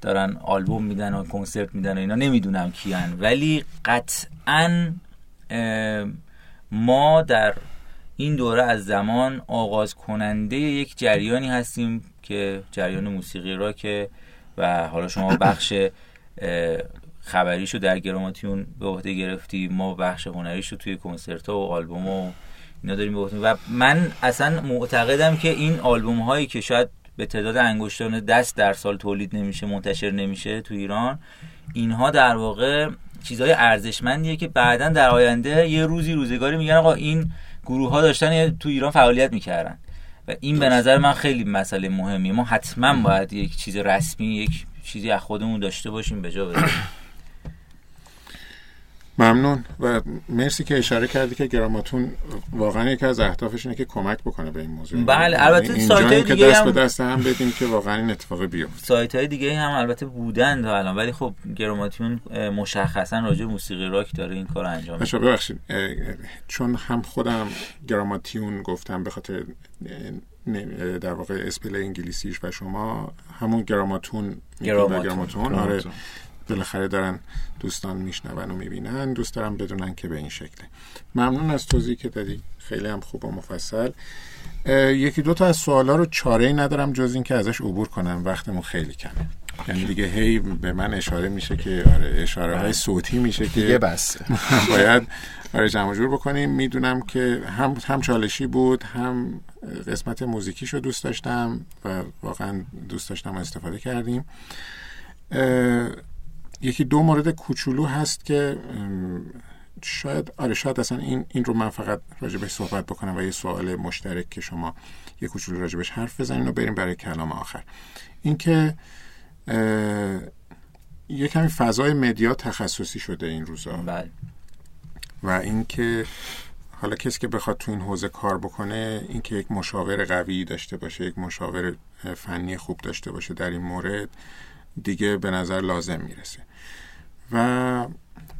دارن آلبوم میدن و کنسرت میدن و اینا نمی‌دونم کیان. ولی قطعا ما در این دوره از زمان آغاز کننده یک جریانی هستیم که جریان موسیقی راکه و حالا شما بخش خبریشو در گراماتیون به عهده گرفتی ما بخش هنریشو توی کنسرت و آلبوم و اینا داریم به و من اصلا معتقدم که این آلبوم هایی که شاید به تعداد انگشتان دست در سال تولید نمیشه منتشر نمیشه تو ایران اینها در واقع چیزهای ارزشمندیه که بعدا در آینده یه روزی روزگاری میگن آقا این گروه ها داشتن تو ایران فعالیت می‌کردن. این به نظر من خیلی مسئله مهمیه. ما حتما باید یک چیز رسمی یک چیزی از خودمون داشته باشیم به جا ممنون. و مرسی که اشاره کردی که گراماتون واقعا یکی از اهدافش اینه که کمک بکنه به این موضوع. بله، یعنی البته سایت‌های که دیگه دست هم- به دست هم بدیم که واقعا این اتفاق بیفته. سایت های دیگه هم البته بودن تا الان ولی خب گراماتیون اه، مشخصا راجع موسیقی راک داره این کار انجام میده. بچه ببخشید. چون هم خودم گراماتیون گفتم به خاطر در واقع اسپل انگلیسیش و شما همون گراماتون گراماتون. گراماتون. آره. گراماتون. بالاخره دارن دوستان میشنون و می‌بینن دوست دارم بدونن که به این شکله. ممنون از توضیحی که دادی. خیلی هم خوب و مفصل. یکی دو تا از سوالا رو چاره ای ندارم جز این که ازش عبور کنم. وقتمون خیلی کمه. یعنی دیگه هی به من اشاره میشه که آره اشاره های صوتی میشه دیگه که بسته باید آره جمع جور بکنیم. می‌دونم که هم هم چالشی بود هم قسمت موزیکیشو دوست داشتم و واقعا دوست داشتم استفاده کردیم. یکی دو مورد کوچولو هست که شاید آره شاید اصلا این این رو من فقط راجبش صحبت بکنم و یه سوال مشترک که شما یه کوچولو راجبش حرف بزنین و بریم برای کلام آخر. اینکه یه کمی فضای مدیا تخصصی شده این روزا. بله. و اینکه حالا کسی که بخواد تو این حوزه کار بکنه اینکه یک مشاور قوی داشته باشه یک مشاور فنی خوب داشته باشه در این مورد دیگه به نظر لازم می‌رسه. و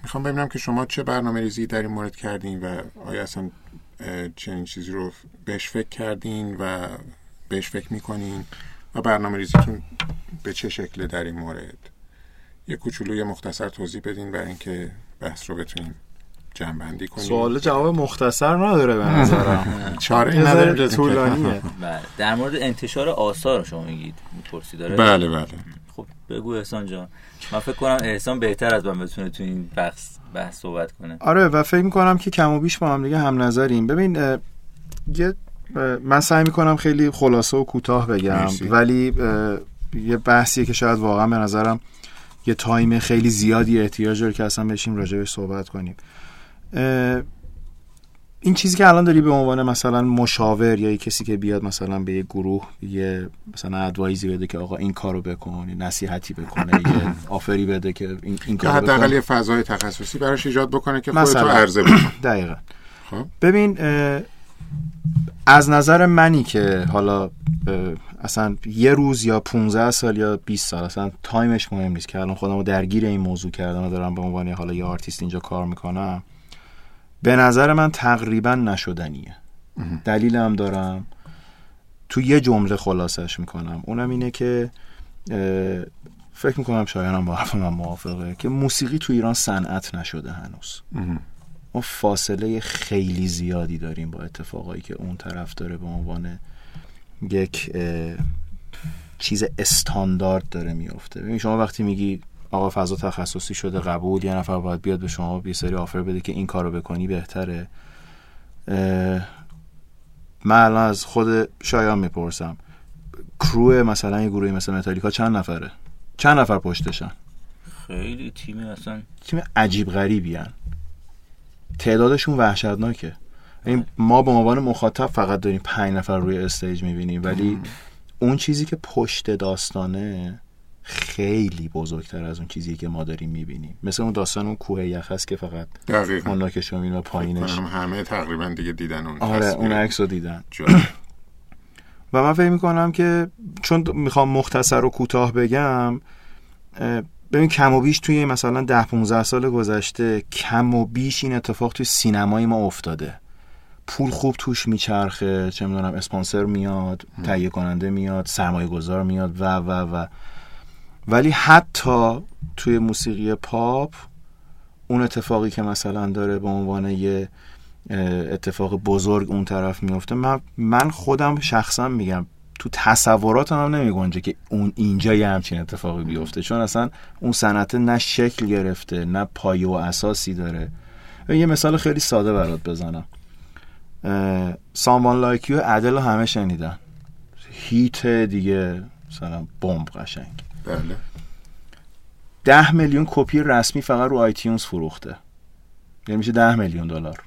می‌خوام ببینم که شما چه برنامه ریزی در این مورد کردین و آیا اصلا چنین چیزی رو بهش فکر کردین و بهش فکر می‌کنین و برنامه ریزیتون به چه شکله در این مورد؟ یه کوچولو یه مختصر توضیح بدین برای اینکه بحث رو بتونیم جمع کنیم. سوال جواب مختصر نداره به نظرم. چاره اینکه- طولانیه. بله در مورد انتشار آثار شما میگید می‌پرسی داره؟ بله بله. خب بگو احسان جان. من فکر کنم احسان بهتر از من بتونه تو این بحث بحث صحبت کنه. آره و فکر می‌کنم که کم و بیش با هم دیگه هم نظریم. ببین یه من سعی می‌کنم خیلی خلاصه و کوتاه بگم. مرسی. ولی یه بحثیه که شاید واقعا به نظرم یه تایم خیلی زیادی احتیاج داره که اصلا بشیم راجبش صحبت کنیم. این چیزی که الان داری به عنوان مثلا مشاور یا کسی که بیاد مثلا به یه گروه یه مثلا ادوایزی بده که آقا این کارو بکن یه نصیحتی بکنه یه آفری بده که این, این کارو حداقل یه فضای تخصصی براش ایجاد بکنه که خودتو. عرضه بکن دقیقا. خب. ببین از نظر منی که حالا اصلا یه روز یا 15 سال یا 20 سال اصلا time ش مهم نیست که الان خودم رو درگیر این موضوع کردم و دارم به عنوان حالا یه آرتیست اینجا کار می‌کنم. به نظر من تقریبا نشدنیه. دلیلم دارم. تو یه جمله خلاصش می‌کنم. اونم اینه که فکر می‌کنم شایانم با حرف من موافقه که موسیقی تو ایران صنعت نشده هنوز. ما فاصله خیلی زیادی داریم با اتفاقایی که اون طرف داره به عنوان یک چیز استاندارد داره میفته ببین شما وقتی میگی آقا فضا تخصصی شده قبول یه نفر باید بیاد به شما یه سری آفر بده که این کارو بکنی بهتره. من الان از خود شایان می‌پرسم. کرو مثلا یه گروهی مثل متالیکا چند نفره؟ چند نفر پشتشن؟ خیلی تیم اصلا. تیم عجیب غریبی هن. تعدادشون وحشتناکه. این ما به عنوان مخاطب فقط داریم پنج نفر روی استیج می‌بینیم ولی اون چیزی که پشت داستانه خیلی بزرگتر از اون چیزی که ما داریم می‌بینیم. مثل اون داستان اون کوه یخ هست که فقط دقیقا. اون می‌بینی و پایینش. همه تقریبا دیگه دیدن اون آره اون عکس رو دیدن. و من فکر می‌کنم که چون می‌خوام مختصر و کوتاه بگم ببین کم و بیش توی مثلا ده 15 سال گذشته کم و بیش این اتفاق توی سینمای ما افتاده. پول خوب توش میچرخه چه می‌دونم اسپانسر میاد تهیه کننده میاد سرمایه گذار میاد و و و. ولی حتی توی موسیقی پاپ اون اتفاقی که مثلا داره به عنوان یه اتفاق بزرگ اون طرف میفته من من خودم شخصا میگم تو تصوراتم هم نمی که اون اینجا یه همچین اتفاقی بیفته چون اصلا اون صنعت نه شکل گرفته نه پایه و اساسی داره. یه مثال خیلی ساده برات بزنم. Someone Like You Adele همه شنیدن. hit دیگه مثلا بمب قشنگ. بله. ده میلیون کپی رسمی فقط رو iTunes فروخته. یعنی میشه ده میلیون دلار.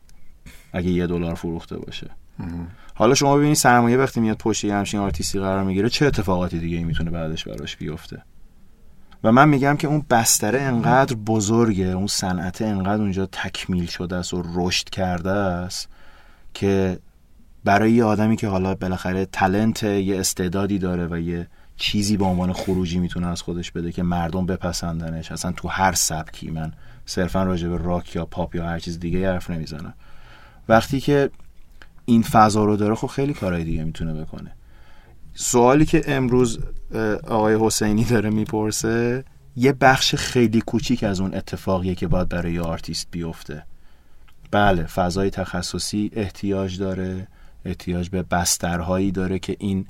اگه یه دلار فروخته باشه. مهم. حالا شما ببینید سرمایه وقتی میاد پشت یه همچین آرتیستی قرار می‌گیره چه اتفاقاتی دیگه ای می‌تونه بعدش براش بیفته؟ و من میگم که اون بستره انقدر بزرگه اون صنعت انقدر اونجا تکمیل شده است و رشد کرده است که برای یه آدمی که حالا بالاخره تلنت یه استعدادی داره و یه چیزی به عنوان خروجی می‌تونه از خودش بده که مردم بپسندنش. اصلا تو هر سبکی من صرفا راجع به راک یا پاپ یا هر چیز دیگه حرف نمی‌زنم. وقتی که این فضا رو داره خب خیلی کارهای دیگه می‌تونه بکنه. سوالی که امروز آقای حسینی داره می‌پرسه یه بخش خیلی کوچیک از اون اتفاقیه که باید برای آرتیست بیفته. بله فضای تخصصی احتیاج داره احتیاج به بسترهایی داره که این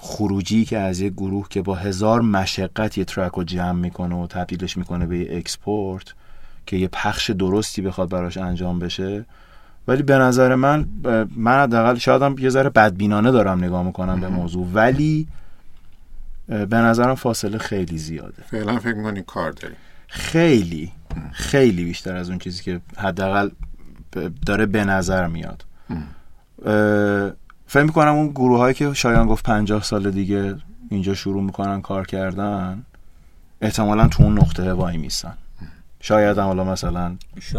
خروجی که از یک گروه که با هزار مشقت یه track رو جمع می‌کنه و تبدیلش می‌کنه به یه export که یه پخش درستی بخواد براش انجام بشه ولی به نظر من من حداقل شاید هم یه ذره بدبینانه دارم نگاه می‌کنم به موضوع ولی به نظرم فاصله خیلی زیاده. فعلا فکر می‌کنی کار داری؟ خیلی خیلی بیشتر از اون چیزی که حداقل داره به نظر میاد. فکر می‌کنم اون گروه هایی که شایان گفت پنجاه سال دیگه اینجا شروع می‌کنن کار کردن احتمالا تو اون نقطه وای میسن. شاید هم حالا مثلا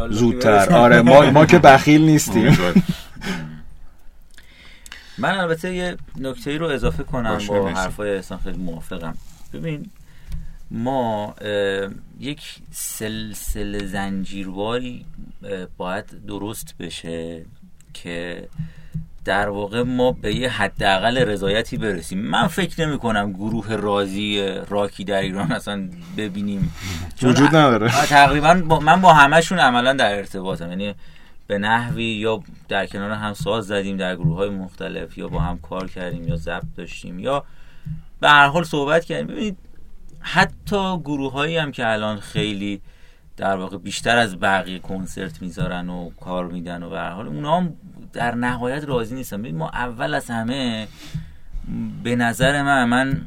زودتر. آره ما, ما که بخیل نیستیم. من البته یه نکته رو اضافه کنم با حرفای احسان خیلی موافقم. ببین ما یک سلسله زنجیرواری باید درست بشه که در واقع ما به یه حداقل رضایتی برسیم. من فکر نمی کنم گروه رازی راکی در ایران اصلا ببینیم. وجود نداره. تقریبا با من با همشون عملا در ارتباطم. یعنی به نحوی یا در کنار هم ساز زدیم در گروه های مختلف یا با هم کار کردیم یا ضبط داشتیم یا به هر حال صحبت کردیم. ببینید حتی گروه هایی هم که الان خیلی در واقع بیشتر از بقیه کنسرت می‌ذارن و کار میدن و به هر حال اونا هم در نهایت راضی نیستم. ما اول از همه به نظر من من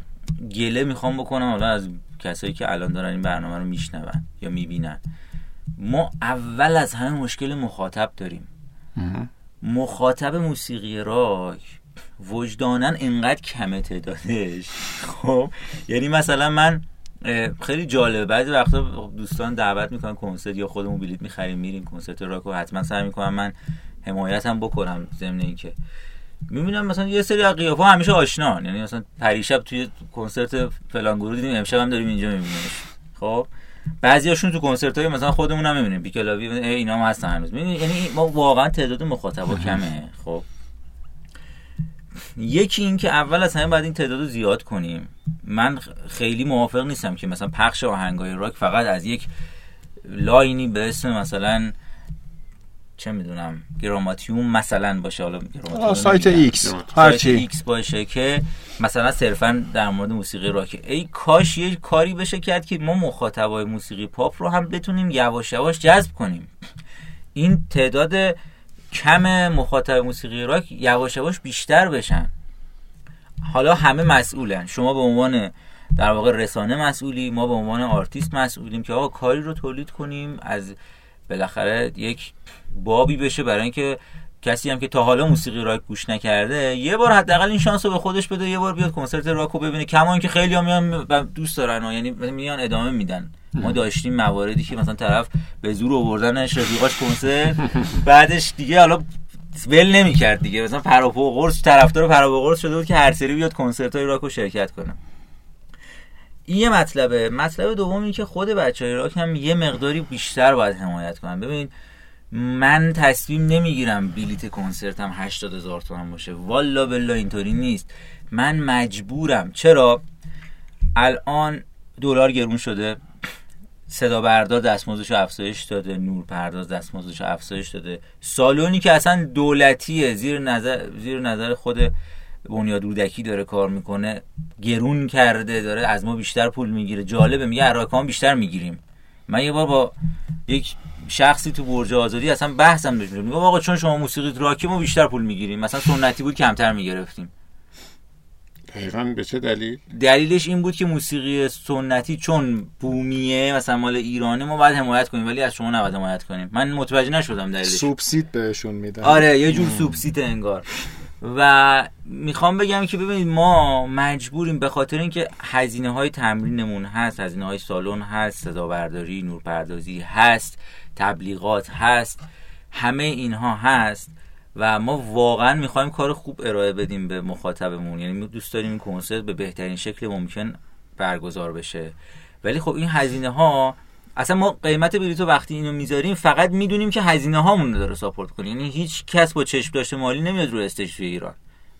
گله می‌خوام بکنم حالا از کسایی که الان دارن این برنامه رو میشنون یا می‌بینن. ما اول از همه مشکل مخاطب داریم. مخاطب موسیقی راک وجدانن اینقدر کمه تعدادش. خب یعنی مثلا من خیلی جالبه. بعضی وقتا دوستان دعوت می‌کنن کنسرت یا خودمون بلیت می‌خریم میریم کنسرت راک و حتما سعی می‌کنم من حمایت هم بکنم ضمن اینکه. می‌بینم مثلا یه سری از قیافه همیشه آشنا یعنی مثلا پریشب توی کنسرت فلان گروه دیدیم امشب هم داریم اینجا میبینیمش. خب؟ بعضیاشون تو کنسرت های مثلا خودمون هم می‌بینیم. بیکلاوی اینا هم هستن هنوز. یعنی ما واقعا تعداد مخاطبا کمه. خب؟ یکی این که اول از همه باید این تعداد رو زیاد کنیم. من خیلی موافق نیستم که مثلا پخش آهنگای راک فقط از یک لاینی به اسم مثلا چه می‌دونم گراماتون مثلا باشه. حالا سایت X سایت X باشه که مثلا صرفا در مورد موسیقی راک. ای کاش یه کاری بشه کرد که ما مخاطبای موسیقی پاپ رو هم بتونیم یواش یواش جذب کنیم. این تعداد کم مخاطب موسیقی راک یواش یواش بیشتر بشن. حالا همه مسئولن. شما به عنوان در واقع رسانه مسئولی ما به عنوان آرتیست مسئولیم که آقا کاری رو تولید کنیم از بالاخره یک بابی بشه برای اینکه کسی هم که تا حالا موسیقی راک گوش نکرده یه بار حداقل این شانس رو به خودش بده یه بار بیاد کنسرت راک رو ببینه. کما اینکه خیلی هم میان دوست دارن یعنی میان ادامه میدن. ما داشتیم مواردی که مثلا طرف به زور آوردنش رفیقاش کنسرت بعدش دیگه حالا ول نمی‌کرد دیگه. مثلا پراپو قرص طرفدار پراپو قرص شده بود که هر سری بیاد کنسرت های راک رو شرکت کنه. این یه مطلبه. مطلب دوم این که خود بچه راک هم یه مقداری بیشتر باید حمایت کنن. ببین من تصمیم نمی‌گیرم بلیت کنسرتم 80 هزار تومن باشه. والا بلا اینطوری نیست. من مجبورم. چرا؟ الان دلار گرون شده. صدا بردار دستمزدش افزایش داده. نور پرداز دستمزدش افزایش داده. سالونی که اصلا دولتیه. زیر نظر زیر نظر خود بنیاد رودکی داره کار می‌کنه گرون کرده داره از ما بیشتر پول می‌گیره. جالبه میگه اراکان بیشتر می‌گیریم. من یه بار با یک شخصی تو برج آزادی اصلا بحثم داشت میگه آقا چون شما موسیقی راکی ما بیشتر پول می‌گیریم. مثلا سنتی بود کمتر می‌گرفتیم. دقیقا به چه دلیل؟ دلیلش این بود که موسیقی سنتی چون بومیه مثلا مال ایرانه ما باید حمایت کنیم ولی از شما نباید حمایت کنیم. من متوجه نشدم دلیلش. سوبسید بهشون میدن. آره یه جور سوبسید انگار. و می‌خوام بگم که ببینید ما مجبوریم به خاطر اینکه هزینه های تمرینمون هست هزینه های سالن هست صدا برداری نورپردازی هست تبلیغات هست همه اینها هست و ما واقعا می‌خوایم کار خوب ارائه بدیم به مخاطبمون. یعنی دوست داریم این کنسرت به بهترین شکل ممکن برگزار بشه. ولی خب این هزینه ها اصلا ما قیمت بلیتو وقتی اینو می‌ذاریم فقط می‌دونیم که هزینه هامون رو داره ساپورت کنه. یعنی هیچ کس با چشم داشته مالی نمیاد رو استیج توی ایران.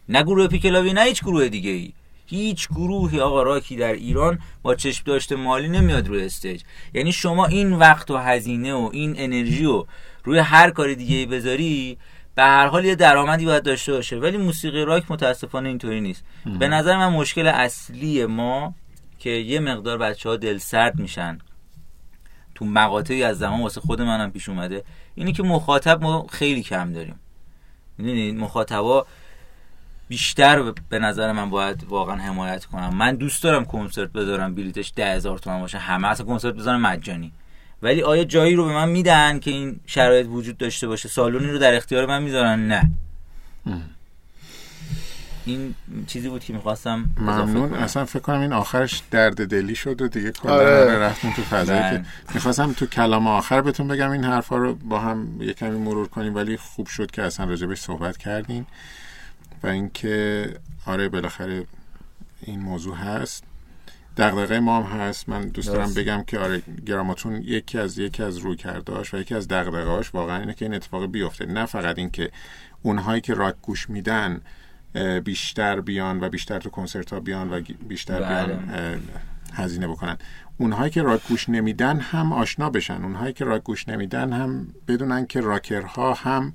نه گروه پیکلاوی نه هیچ گروه دیگه ای هیچ گروهی آقا راکی در ایران با چشم داشته مالی نمیاد روی استیج. یعنی شما این وقت و هزینه و این انرژی رو روی هر کار دیگه ای بذاری به هر حال یه درآمدی باید داشته باشه. ولی موسیقی راک متاسفانه اینطوری نیست. به نظر من مشکل اصلی ما که یه مقدار بچه ها دل سرد میشن. تو مقاطعی از زمان واسه خود منم پیش اومده اینی که مخاطب ما خیلی کم داریم. می‌دونید مخاطبا بیشتر به نظر من باید واقعا حمایت کنم من دوست دارم کنسرت بذارم بلیتش ده هزار تومن باشه. همه اصلا کنسرت بذارم مجانی. ولی آیا جایی رو به من میدن که این شرایط وجود داشته باشه؟ سالونی رو در اختیار من می‌ذارن؟ نه. این چیزی بود که می‌خواستم ممنون اصلا فکر کنم این آخرش درد دلی شد و دیگه کلا آره. رفتیم تو فضایی. که می‌خواستم تو کلام آخر بهتون بگم این حرفا رو با هم یه کمی مرور کنیم ولی خوب شد که اصلا راجبش صحبت کردین و اینکه آره بالاخره این موضوع هست دغدغه ما هم هست من دوست دارم درست. بگم که آره گراماتون یکی از یکی از روی کرداش و یکی از دغدغه‌هاش واقعا اینه که این اتفاق بیفته نه فقط اینکه اونهایی که راک گوش میدن بیشتر بیان و بیشتر تو کنسرت ها بیان و بیشتر بله. بیان هزینه بکنن. اونهایی که راک گوش نمیدن هم آشنا بشن. اونهایی که راک گوش نمیدن هم بدونن که راکرها هم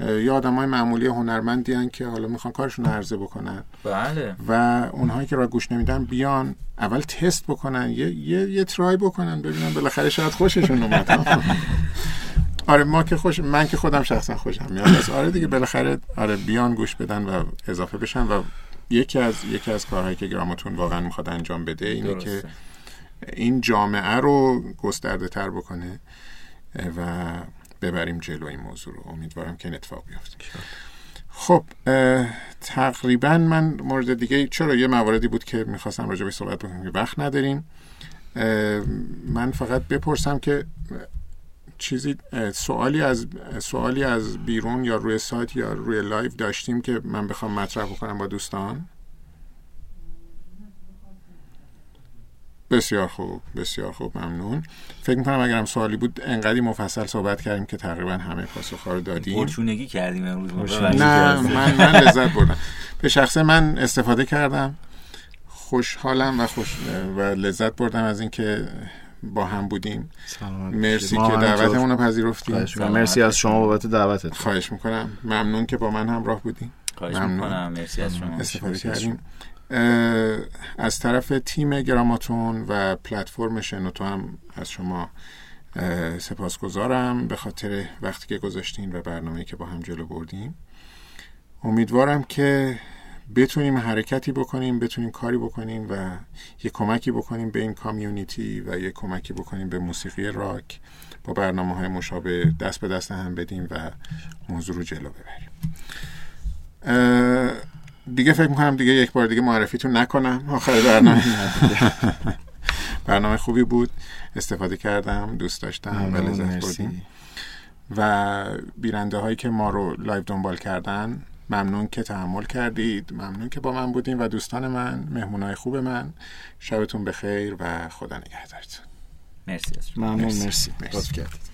یه آدم های معمولی هنرمندی هن که حالا می‌خوان کارشون عرضه بکنن. بله. و اونهایی که را گوش نمیدن بیان اول تست بکنن یه یه, یه ترای بکنن ببینن بالاخره شاید خوششون اومد. آره ما که خوش من که خودم شخصا خوشم میاد. از آره دیگه بالاخره آره بیان گوش بدن و اضافه بشن و یکی از یکی از کارهایی که گراماتون واقعا می‌خواد انجام بده اینه درسته. که این جامعه رو گسترده تر بکنه و ببریم جلو این موضوع رو. امیدوارم که این اتفاق بیفته. خب تقریبا من مورد دیگه چرا یه مواردی بود که می‌خواستم راجع به صحبت بکنم که وقت نداریم. من فقط بپرسم که چیزی سوالی از سوالی از بیرون یا روی سایت یا روی live داشتیم که من بخوام مطرح بکنم با دوستان؟ بسیار خوب بسیار خوب ممنون. فکر می‌کنم اگرم سوالی بود انقدری مفصل صحبت کردیم که تقریبا همه پاسخ رو دادیم. پرچونگی کردیم امروز. نه من من لذت بردم. به شخص من استفاده کردم. خوشحالم و خوش و لذت بردم از اینکه با هم بودیم. سلامت مرسی که. دعوتمون رو پذیرفتیم. خواهش می‌کنم. مرسی از شما بابت دعوتت خواهش می‌کنم. ممنون که با من همراه بودیم خواهش ممنون. می‌کنم. مرسی از شما. استفاده کردیم. از طرف تیم گراماتون و پلتفرم شنوتو هم از شما سپاسگزارم. به خاطر وقتی که گذاشتین و برنامه که با هم جلو بردیم. امیدوارم که بتونیم حرکتی بکنیم بتونیم کاری بکنیم و یه کمکی بکنیم به این کامیونیتی و یه کمکی بکنیم به موسیقی راک. با برنامه های مشابه دست به دست هم بدیم و موضوع رو جلو ببریم. دیگه فکر می‌کنم دیگه یک بار دیگه معرفیتون نکنم. آخر برنامه. برنامه خوبی بود. استفاده کردم دوست داشتم و لذت. بردیم. و بیننده هایی که ما رو لایو دنبال کردن ممنون که تحمل کردید ممنون که با من بودین و دوستان من مهمونای خوب من. شبتون بخیر و خدا نگهدارتون. مرسی از شما. ممنون مرسی. مرسی. مرسی.